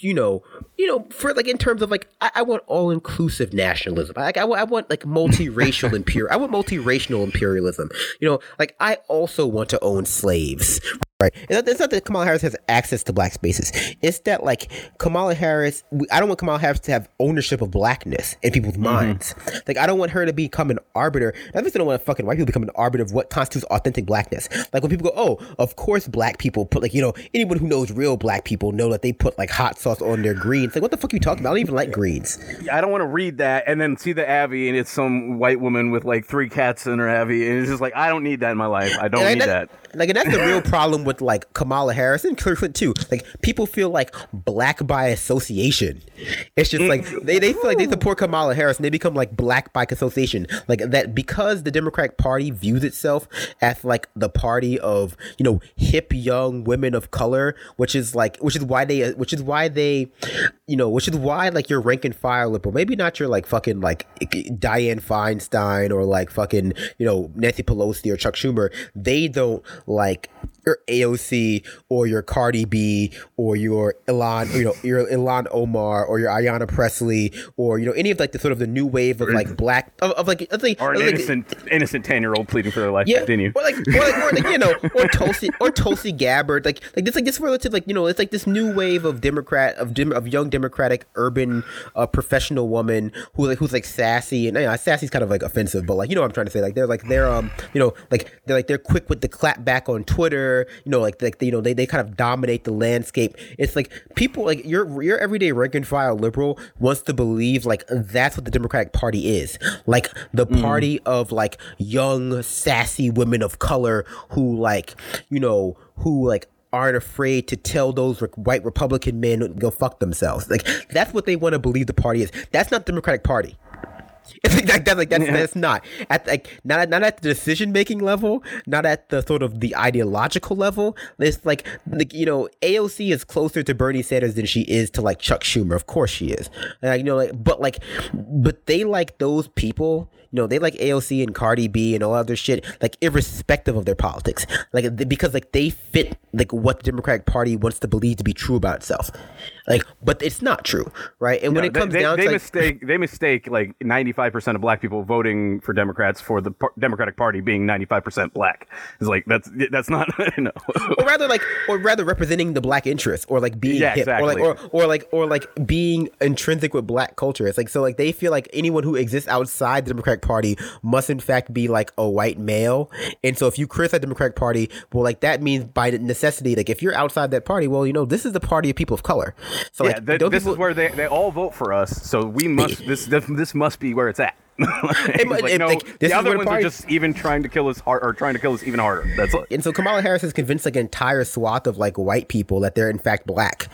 you know you know for like in terms of like i, I want all-inclusive nationalism. Like I, I want like multiracial imperial i want multiracial imperialism. You know like i also want to own slaves Right. It's not that Kamala Harris has access to black spaces. It's that like Kamala Harris, I don't want Kamala Harris to have ownership of blackness in people's mm-hmm. minds. Like I don't want her to become an arbiter. I just don't want fucking white people to become an arbiter of what constitutes authentic blackness. Like when people go, oh, of course black people put like you know anyone who knows real black people know that they put like hot sauce on their greens. Like what the fuck are you talking about? I don't even like greens. I don't want to read that and then see the Avi and it's some white woman with like three cats in her Avi and it's just like I don't need that in my life. I don't And need that. Like, and that's the real problem with like Kamala Harris and Clinton too. Like, people feel like black by association. It's just like mm. they, they feel like they support Kamala Harris and they become like black by association. Like that because the Democratic Party views itself as like the party of you know hip young women of color, which is like which is why they uh, which is why they you know which is why like your rank and file liberal, maybe not your like fucking like Dianne Feinstein or like fucking you know Nancy Pelosi or Chuck Schumer. They don't like your AOC or your Cardi B or your Ilhan, you know, your Ilhan Omar or your Ayanna Pressley or you know any of like the sort of the new wave of like black of, of like Or an like, innocent innocent ten year old pleading for their life. yeah, Continue. or like, or like, or like, you know, or Tulsi, or Tulsi Gabbard, like, like this, like this relative, like, you know, it's like this new wave of Democrat, of dem, of young Democratic urban, uh, professional woman who like, who's like sassy, and you know, sassy's kind of like offensive, but like, you know, what I'm trying to say, like, they're like, they're, um, you know, like, they're like, they're quick with the clap back on Twitter, you know, like, like, you know, they, they kind of dominate the landscape. It's like people, like, your, your everyday rank and file liberal wants to believe like that's what the Democratic Party is, like the mm. party of like young, sassy women of color who like, you know, who like aren't afraid to tell those re- white Republican men go fuck themselves. Like that's what they want to believe the party is. That's not the Democratic Party. It's like that, like that's, that's not at like not at, not at the decision making level, not at the sort of the ideological level. It's like like you know AOC is closer to Bernie Sanders than she is to like Chuck Schumer. Of course she is. Like you know like but like but they like those people. You know they like AOC and Cardi B and all other shit like irrespective of their politics. Like because like they fit like what the Democratic Party wants to believe to be true about itself. Like but it's not true, right? And when it comes they, down they to like, mistake they mistake like 95% of black people voting for Democrats for the par- Democratic Party being 95% black. It's like that's that's not no. or rather like or rather representing the black interest or like being Yeah, hip or like or, or like or like being intrinsic with black culture it's like so like they feel like anyone who exists outside the democratic party must in fact be like a white male and so if you criticize the democratic party well like that means by necessity like if you're outside that party well you know this is the party of people of color so yeah, like th- don't this people- is where they, they all vote for us, so we must this this, this must be where it's at. Like, it- no, like, this the other ones party- are just even trying to kill us hard or trying to kill us even harder. That's it. And so Kamala Harris has convinced like an entire swath of like white people that they're in fact black,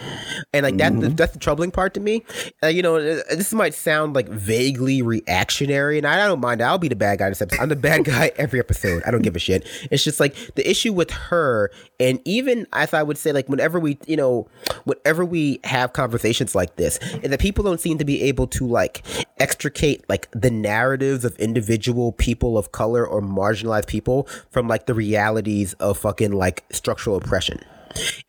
and like that's the, that's the troubling part to me. Uh, you know, uh, this might sound like vaguely reactionary, and I don't mind. I'll be the bad guy this episode. I'm the bad guy every episode. I don't give a shit. It's just like the issue with her, and even as I would say, like whenever we, you know, whenever we have conversations like this, and that people don't seem to be able to like extricate like the narratives of individual people of color or marginalized people from like the realities of fucking like structural oppression.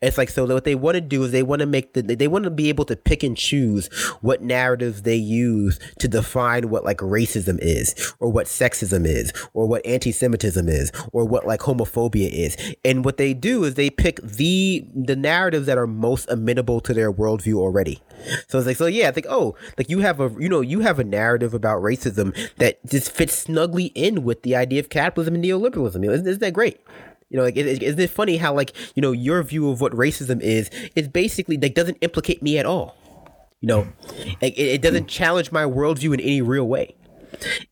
It's like so what they want to do is they want to make the they want to be able to pick and choose what narratives they use to define what like racism is or what sexism is or what anti-Semitism is or what like homophobia is. And what they do is they pick the the narratives that are most amenable to their worldview already. So it's like so yeah, I think oh like you have a you know you have a narrative about racism that just fits snugly in with the idea of capitalism and neoliberalism. Isn't, isn't that great? You know, like, is isn't it funny how like you know your view of what racism is is basically like doesn't implicate me at all. You know, like it, it doesn't challenge my worldview in any real way,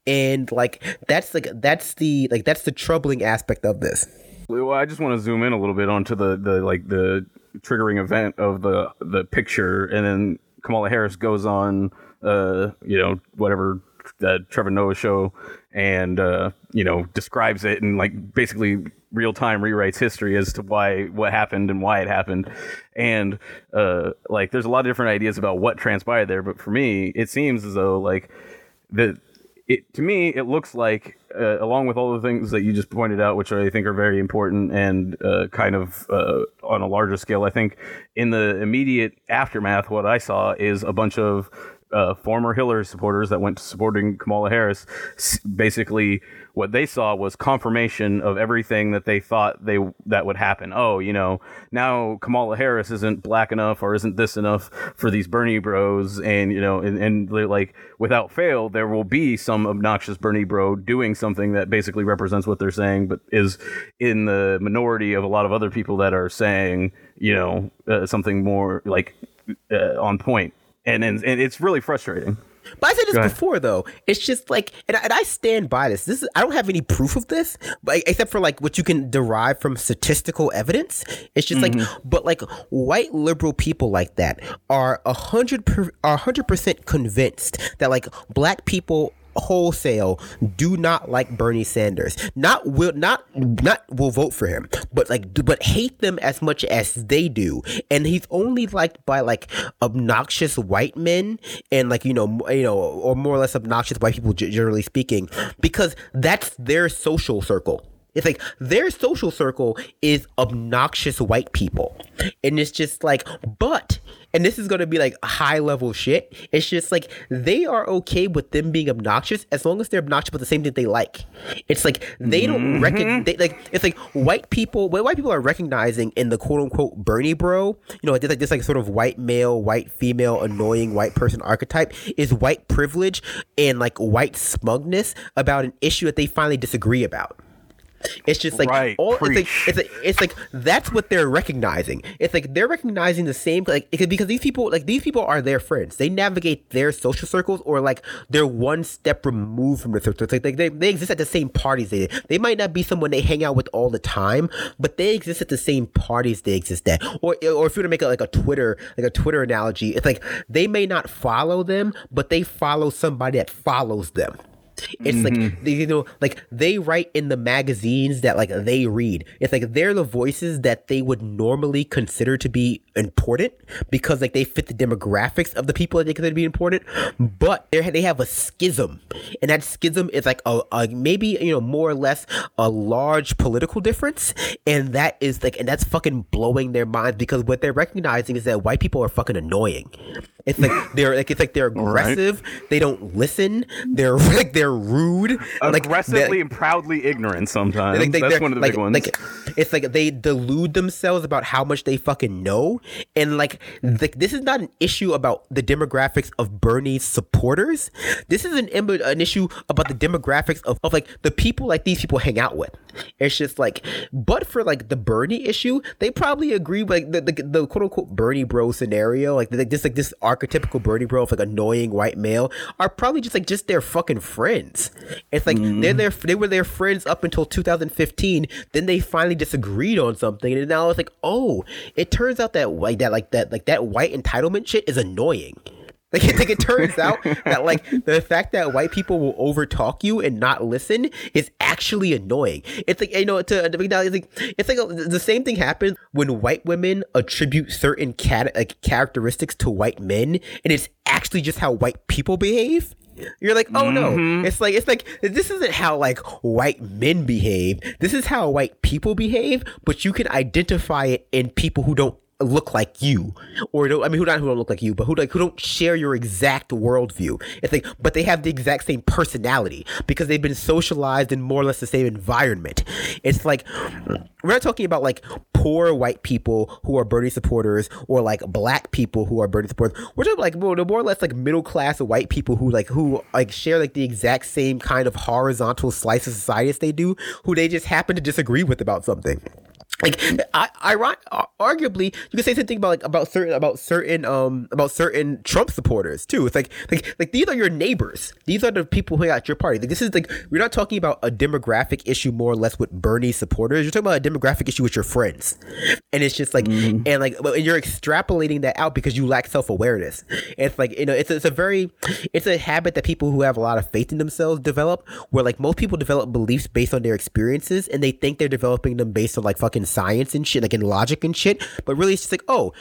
and like that's like that's the like that's the troubling aspect of this. Well, I just want to zoom in a little bit onto the, the like the triggering event of the the picture, and then Kamala Harris goes on, uh, you know, whatever the Trevor Noah show, and uh, you know describes it and like basically real time rewrites history as to why what happened and why it happened, and uh, like there's a lot of different ideas about what transpired there, but for me, it seems as though like the it to me it looks like uh, along with all the things that you just pointed out which i think are very important and uh, kind of uh, on a larger scale i think in the immediate aftermath what i saw is a bunch of uh, former Hillary supporters that went to supporting Kamala Harris, basically what they saw was confirmation of everything that they thought they that would happen. Oh, you know, now Kamala Harris isn't black enough or isn't this enough for these Bernie Bros, and you know, and, and they're like without fail, there will be some obnoxious Bernie Bro doing something that basically represents what they're saying, but is in the minority of a lot of other people that are saying, you know, uh, something more like uh, on point and, and and it's really frustrating. But I said this before, though. It's just like, and I, and I stand by this. This is I don't have any proof of this, but except for like what you can derive from statistical evidence. It's just like, mm-hmm. but like white liberal people like that are a hundred per, are a hundred percent convinced that like black people wholesale do not like Bernie Sanders. Not will not not will vote for him, but like but hate them as much as they do. And he's only liked by like obnoxious white men and like you know you know or more or less obnoxious white people generally speaking because that's their social circle. It's like their social circle is obnoxious white people. And it's just like, but, and this is going to be like high level shit. It's just like they are okay with them being obnoxious as long as they're obnoxious about the same thing they like. It's like they don't mm-hmm. reckon, they, like, it's like white people, what white people are recognizing in the quote unquote Bernie bro, you know, this like this like sort of white male, white female, annoying white person archetype is white privilege and like white smugness about an issue that they finally disagree about. It's just like Right, all it's like, it's like it's like that's what they're recognizing. It's like they're recognizing the same like because these people like these people are their friends. They navigate their social circles or like they're one step removed from the circle. It's like they, they, they exist at the same parties. They they might not be someone they hang out with all the time, but they exist at the same parties they exist at. Or or if you were to make a, like a Twitter like a Twitter analogy, it's like they may not follow them, but they follow somebody that follows them. It's like mm-hmm. they, you know, like they write in the magazines that like they read. It's like they're the voices that they would normally consider to be important because like they fit the demographics of the people that they consider to be important. But they they have a schism, and that schism is like a, a maybe you know more or less a large political difference, and that is like and that's fucking blowing their minds because what they're recognizing is that white people are fucking annoying. It's like they're like it's like they're right. aggressive. They don't listen. They're like they're rude. like Aggressively they- and proudly ignorant sometimes. like, they- That's one of the like, big ones. Like, it's like they delude themselves about how much they fucking know, and like th- this is not an issue about the demographics of Bernie's supporters. This is an an issue about the demographics of, of like the people like these people hang out with. It's just like, but for like the Bernie issue, they probably agree with like the, the, the quote unquote Bernie bro scenario, like the, this like this archetypical Bernie bro of like annoying white male are probably just like just their fucking friends. It's like mm. they're their they were their friends up until 2015. Then they finally disagreed on something, and now it's like, oh, it turns out that like that like that like that white entitlement shit is annoying. Like, like it turns out that like the fact that white people will overtalk you and not listen is actually annoying. It's like you know to it's like it's like a, the same thing happens when white women attribute certain cat like characteristics to white men, and it's actually just how white people behave. You're like, oh no. Mm-hmm. It's like it's like this isn't how like white men behave. This is how white people behave, but you can identify it in people who don't look like you, or I mean, who not who don't look like you, but who like who don't share your exact worldview. It's like, but they have the exact same personality because they've been socialized in more or less the same environment. It's like we're not talking about like poor white people who are Bernie supporters or like black people who are Bernie supporters. We're talking like well, more or less like middle class white people who like who like share like the exact same kind of horizontal slice of society as they do, who they just happen to disagree with about something like I, I arguably you could say something about like about certain about certain um about certain Trump supporters too. It's like like like these are your neighbors. These are the people who are at your party. Like this is like we're not talking about a demographic issue more or less with Bernie supporters. You're talking about a demographic issue with your friends, and it's just like mm-hmm. and like and you're extrapolating that out because you lack self awareness. It's like you know it's it's a very it's a habit that people who have a lot of faith in themselves develop. Where like most people develop beliefs based on their experiences, and they think they're developing them based on like fucking science and shit, like in logic and shit. But really, it's just like, oh,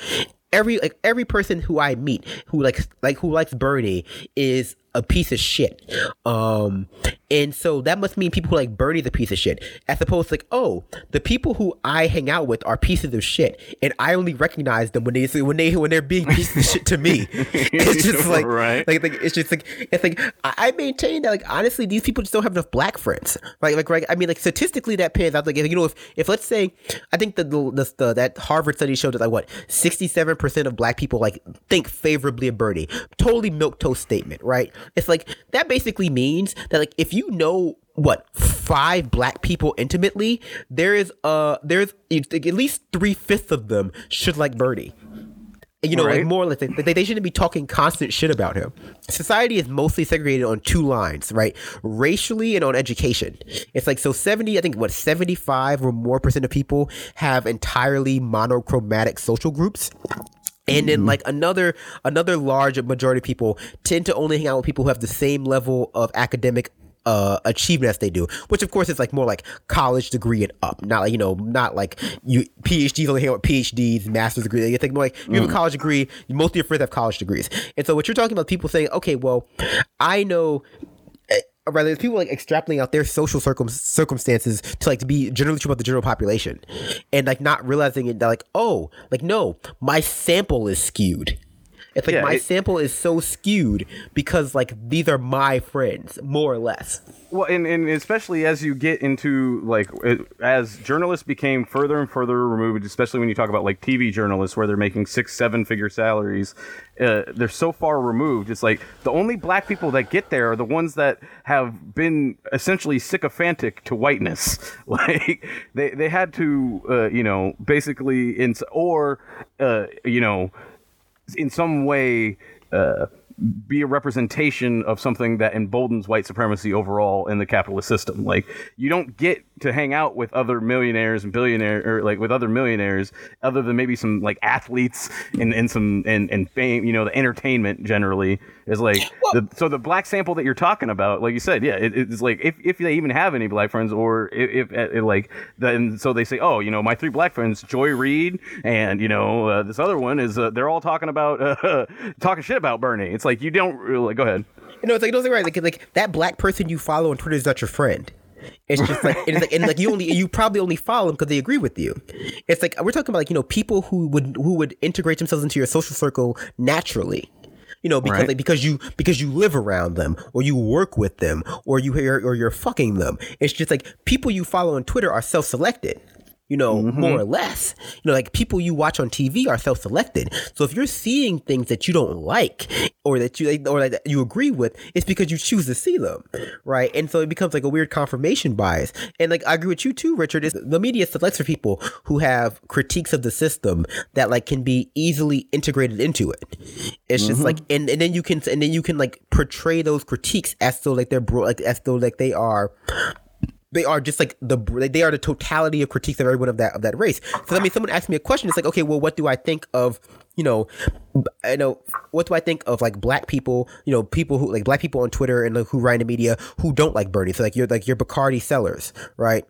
every like every person who I meet who like like who likes Bernie is a piece of shit. Um, and so that must mean people who like Bernie's a piece of shit, as opposed to like, oh, the people who I hang out with are pieces of shit, and I only recognize them when they when they when they're being pieces of shit to me. it's just like, right. like, like it's just like it's like I maintain that like honestly, these people just don't have enough black friends. Like like right, I mean like statistically that pans out. Like if, you know if if let's say I think the the, the, the that Harvard study showed that like what sixty seven percent of black people like think favorably of Bernie. Totally milk toast statement, right? It's like that basically means that like if you know what five black people intimately, there is uh there's at least three fifths of them should like Bernie. You know, right. like more or less, they, they shouldn't be talking constant shit about him. Society is mostly segregated on two lines, right? Racially and on education. It's like, so 70, I think, what, 75 or more percent of people have entirely monochromatic social groups and then like another another large majority of people tend to only hang out with people who have the same level of academic uh, achievement as they do, which of course is like more like college degree and up, not like you know, not like you PhDs only hang out with PhDs, master's degree. You think more like you have a mm. college degree, most of your friends have college degrees, and so what you're talking about, people saying, okay, well, I know rather it's people like extrapolating out their social circum- circumstances to like to be generally true about the general population and like not realizing it that like oh like no my sample is skewed it's like yeah, my it, sample is so skewed because like these are my friends more or less well, and, and especially as you get into like it, as journalists became further and further removed, especially when you talk about like TV journalists where they're making six, seven figure salaries, uh, they're so far removed. It's like the only black people that get there are the ones that have been essentially sycophantic to whiteness. like they they had to, uh, you know, basically in or uh, you know, in some way. Uh, be a representation of something that emboldens white supremacy overall in the capitalist system. Like you don't get to hang out with other millionaires and billionaires or like with other millionaires other than maybe some like athletes and, and some and, and fame, you know, the entertainment generally is like the, so the black sample that you're talking about, like you said, yeah, it, it's like if, if they even have any black friends or if, if it, like then so they say, oh, you know, my three black friends, Joy Reid and you know uh, this other one is uh, they're all talking about uh, talking shit about Bernie. It's like you don't really go ahead. You know, it's like it's right. Like, like that black person you follow on Twitter is not your friend. It's just like it's like and like you only you probably only follow them because they agree with you. It's like we're talking about like you know people who would who would integrate themselves into your social circle naturally. You know because right. like, because you because you live around them or you work with them or you hear or you're fucking them. It's just like people you follow on Twitter are self selected. You know, mm-hmm. more or less. You know, like people you watch on TV are self-selected. So if you're seeing things that you don't like or that you or that you agree with, it's because you choose to see them, right? And so it becomes like a weird confirmation bias. And like I agree with you too, Richard. Is the media selects for people who have critiques of the system that like can be easily integrated into it. It's mm-hmm. just like and, and then you can and then you can like portray those critiques as though like they're bro- like as though like they are they are just like the they are the totality of critiques of everyone of that of that race. So I mean, someone asked me a question. It's like, okay, well, what do I think of you know, I know what do I think of like black people, you know, people who like black people on Twitter and like, who write in the media who don't like Bernie. So like you're like you're Bakari Sellers, right?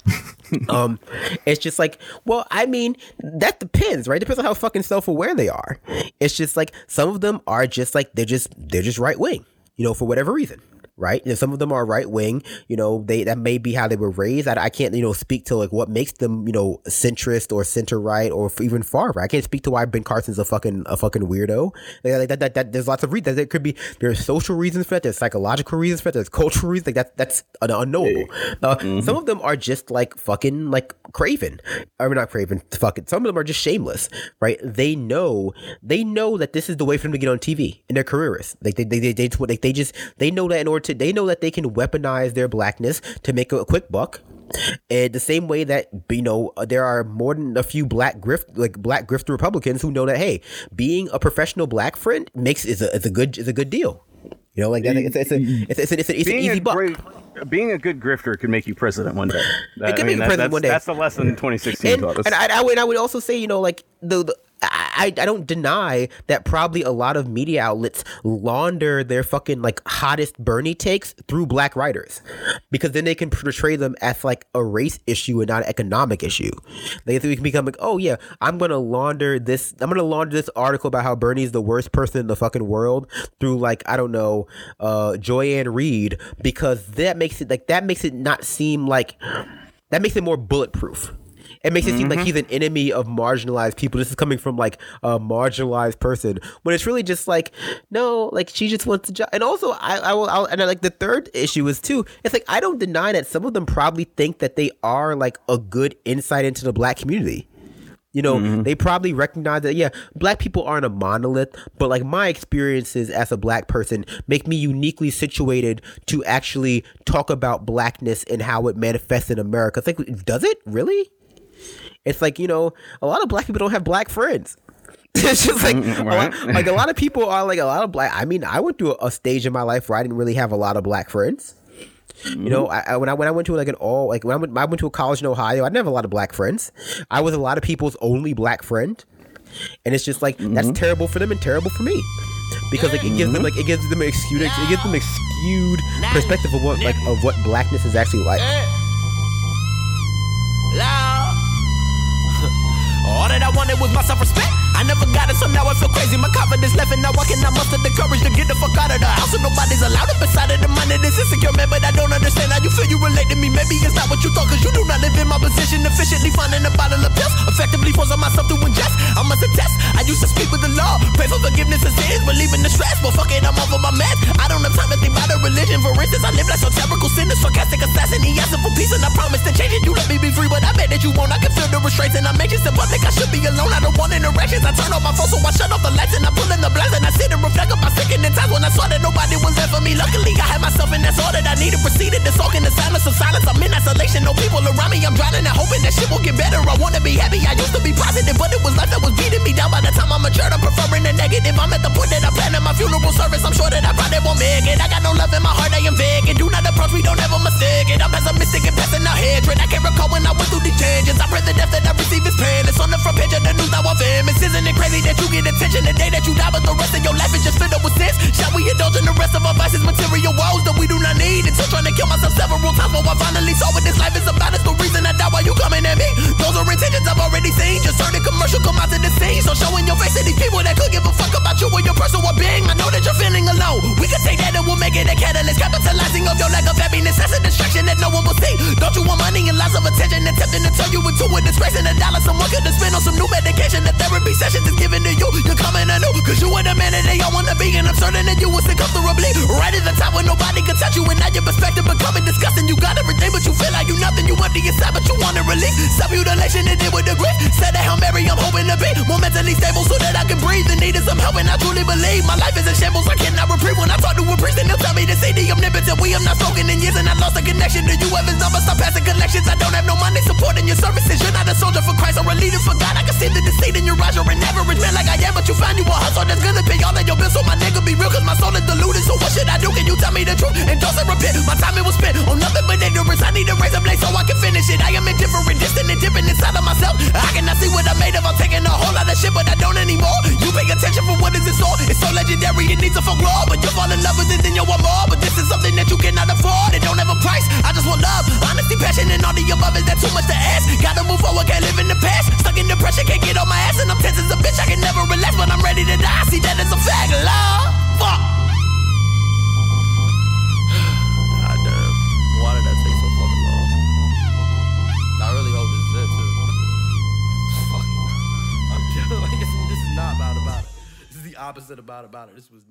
um, it's just like, well, I mean, that depends, right? Depends on how fucking self aware they are. It's just like some of them are just like they're just they're just right wing, you know, for whatever reason right? Know, some of them are right wing. You know, they that may be how they were raised. I, I, can't you know speak to like what makes them you know centrist or center right or even far right. I can't speak to why Ben Carson's a fucking a fucking weirdo. Like that, that, that there's lots of reasons. There could be there's social reasons for that. There's psychological reasons for that. There's cultural reasons. Like that that's unknowable. Uh, mm-hmm. Some of them are just like fucking like craven. I mean not craven. Fucking some of them are just shameless, right? They know they know that this is the way for them to get on TV and they're careerists. Like they they they, they, they, they just they know that in order they know that they can weaponize their blackness to make a quick buck. And the same way that you know there are more than a few black grift like black grifter Republicans who know that hey, being a professional black friend makes is a is a good is a good deal. You know, like that. It's, it's, a, it's, it's, it's, it's an easy buck. Great, being a good grifter could make you president one day. That, it could I mean, make you president one day. That's the lesson 2016 and, taught us. And I, I, would, I would also say, you know, like the, the I, I don't deny that probably a lot of media outlets launder their fucking like hottest Bernie takes through black writers because then they can portray them as like a race issue and not an economic issue. They can become like, oh yeah, I'm gonna launder this. I'm gonna launder this article about how Bernie's the worst person in the fucking world through like I don't know, uh, Joy-Ann Reid because that makes it like that makes it not seem like that makes it more bulletproof. It makes it seem mm-hmm. like he's an enemy of marginalized people. This is coming from like a marginalized person when it's really just like, no, like she just wants to job. And also, I, I will, I'll, and I, like the third issue is too. It's like I don't deny that some of them probably think that they are like a good insight into the black community. You know, mm-hmm. they probably recognize that, yeah, black people aren't a monolith, but like my experiences as a black person make me uniquely situated to actually talk about blackness and how it manifests in America. It's like, does it really? It's like, you know, a lot of black people don't have black friends. it's just like right. a lot, like a lot of people are like a lot of black. I mean, I went through a, a stage in my life where I didn't really have a lot of black friends. Mm-hmm. You know, I, I, when I when I went to like an all like when I went I went to a college in Ohio, I didn't have a lot of black friends. I was a lot of people's only black friend, and it's just like mm-hmm. that's terrible for them and terrible for me because like it gives them mm-hmm. like it gives them a skewed it gives them a skewed perspective of what like of what blackness is actually like. All that I wanted was my self-respect. I never got it, so now I feel crazy. My confidence left, and now I cannot muster the courage to get the fuck out of the house. So nobody's allowed up inside of the mind of this insecure man, but I don't understand how you feel. You relate to me, maybe it's not what you thought, cause you do not live in my position. Efficiently finding a bottle of pills, effectively forcing myself to ingest. I must attest, I used to speak with the law, pray for forgiveness of sins, believing the stress. But fuck it, I'm over my meds. I don't have time to think about a religion. For instance, I live like some terrible sin, a sarcastic assassin. He asking for peace, and I promise to change it. You let me be free, but I bet that you won't. I can feel the restraints, and I'm anxious in public I should be alone. I don't want interactions. I turn off my phone, so I shut off the lights and I pull in the blinds and I sit and reflect on my sickening times when I saw that nobody was there for me. Luckily, I had myself, and that's all that I needed. Proceeded to soak in the silence of silence. I'm in isolation, no people around me. I'm drowning and hoping that shit will get better. I wanna be happy. I used to be positive, but it was life that was beating me down. By the time I matured, I'm preferring the negative. I'm at the point that I plan in my funeral service. I'm sure that I probably won't make it. I got no love in my heart. I am vague and do not approach me. Don't ever mistake it. I'm pessimistic and passing out hatred. I can't recall when I went through these changes. I pray the death that I receive is painless on the front page of the news I'm famous. Isn't it crazy that you get attention the day that you die, but the rest of your life is just filled up with sins? Shall we indulge in the rest of our vices, material woes that we do not need? Until trying to kill myself several times, but I finally saw what this life is about. It's the reason I die while you coming at me. Intentions I've already seen. Just heard a commercial come out to the scene. So showing your face to these people that could give a fuck about you or your personal being. I know that you're feeling alone. We can take that and we'll make it a catalyst. Capitalizing of your lack of happiness. That's a distraction that no one will see. Don't you want money and lots of attention? Attempting to turn you into a disgrace and a dollar someone could have spent on some new medication the therapy sessions is given to you. You're coming anew, cause you are the man that they all wanna be. And I'm certain that you will sit comfortably right at the top where nobody can touch you. And now your perspective becoming disgusting. You got everything, but you feel like you nothing. You empty inside, but you wanna release. Self-mutilation and it with the grip. Said that Hail Mary, I'm hoping to be more mentally stable so that I can breathe. And needed some help, and I truly believe my life is in shambles. I cannot reprieve when I talk to a priest, and they'll tell me to say the omnipotent. We have not spoken in years, and I lost a connection to you. Heaven's number, stop passing collections. I don't have no money supporting your services. You're not a soldier for Christ or a leader for God. I can see the deceit in your eyes. You're an average man like I am, but you find you a hustle that's gonna pay all of your bills. So my nigga be real, cause my soul is deluded. So what should I do? Can you tell me the truth? And don't say repent. My time it was spent on nothing but ignorance. I need to raise a blade so I can finish it. I am indifferent, distant, and different inside of myself. I cannot see what I made of. I'm taking a whole lot of shit, but I don't anymore. You pay attention for what is in store. It's so legendary, it needs a folklore. But you fall in love with it, then you want more. But this is something that you cannot afford. It don't have a price. I just want love, honesty, passion, and all the above. Is that too much to ask? Gotta move forward, can't live in the past. Stuck in depression, can't get on my ass, and I'm tense as a bitch. I can never relax, but I'm ready to die. See that as a fact, love. Fuck. Opposite about about it. This was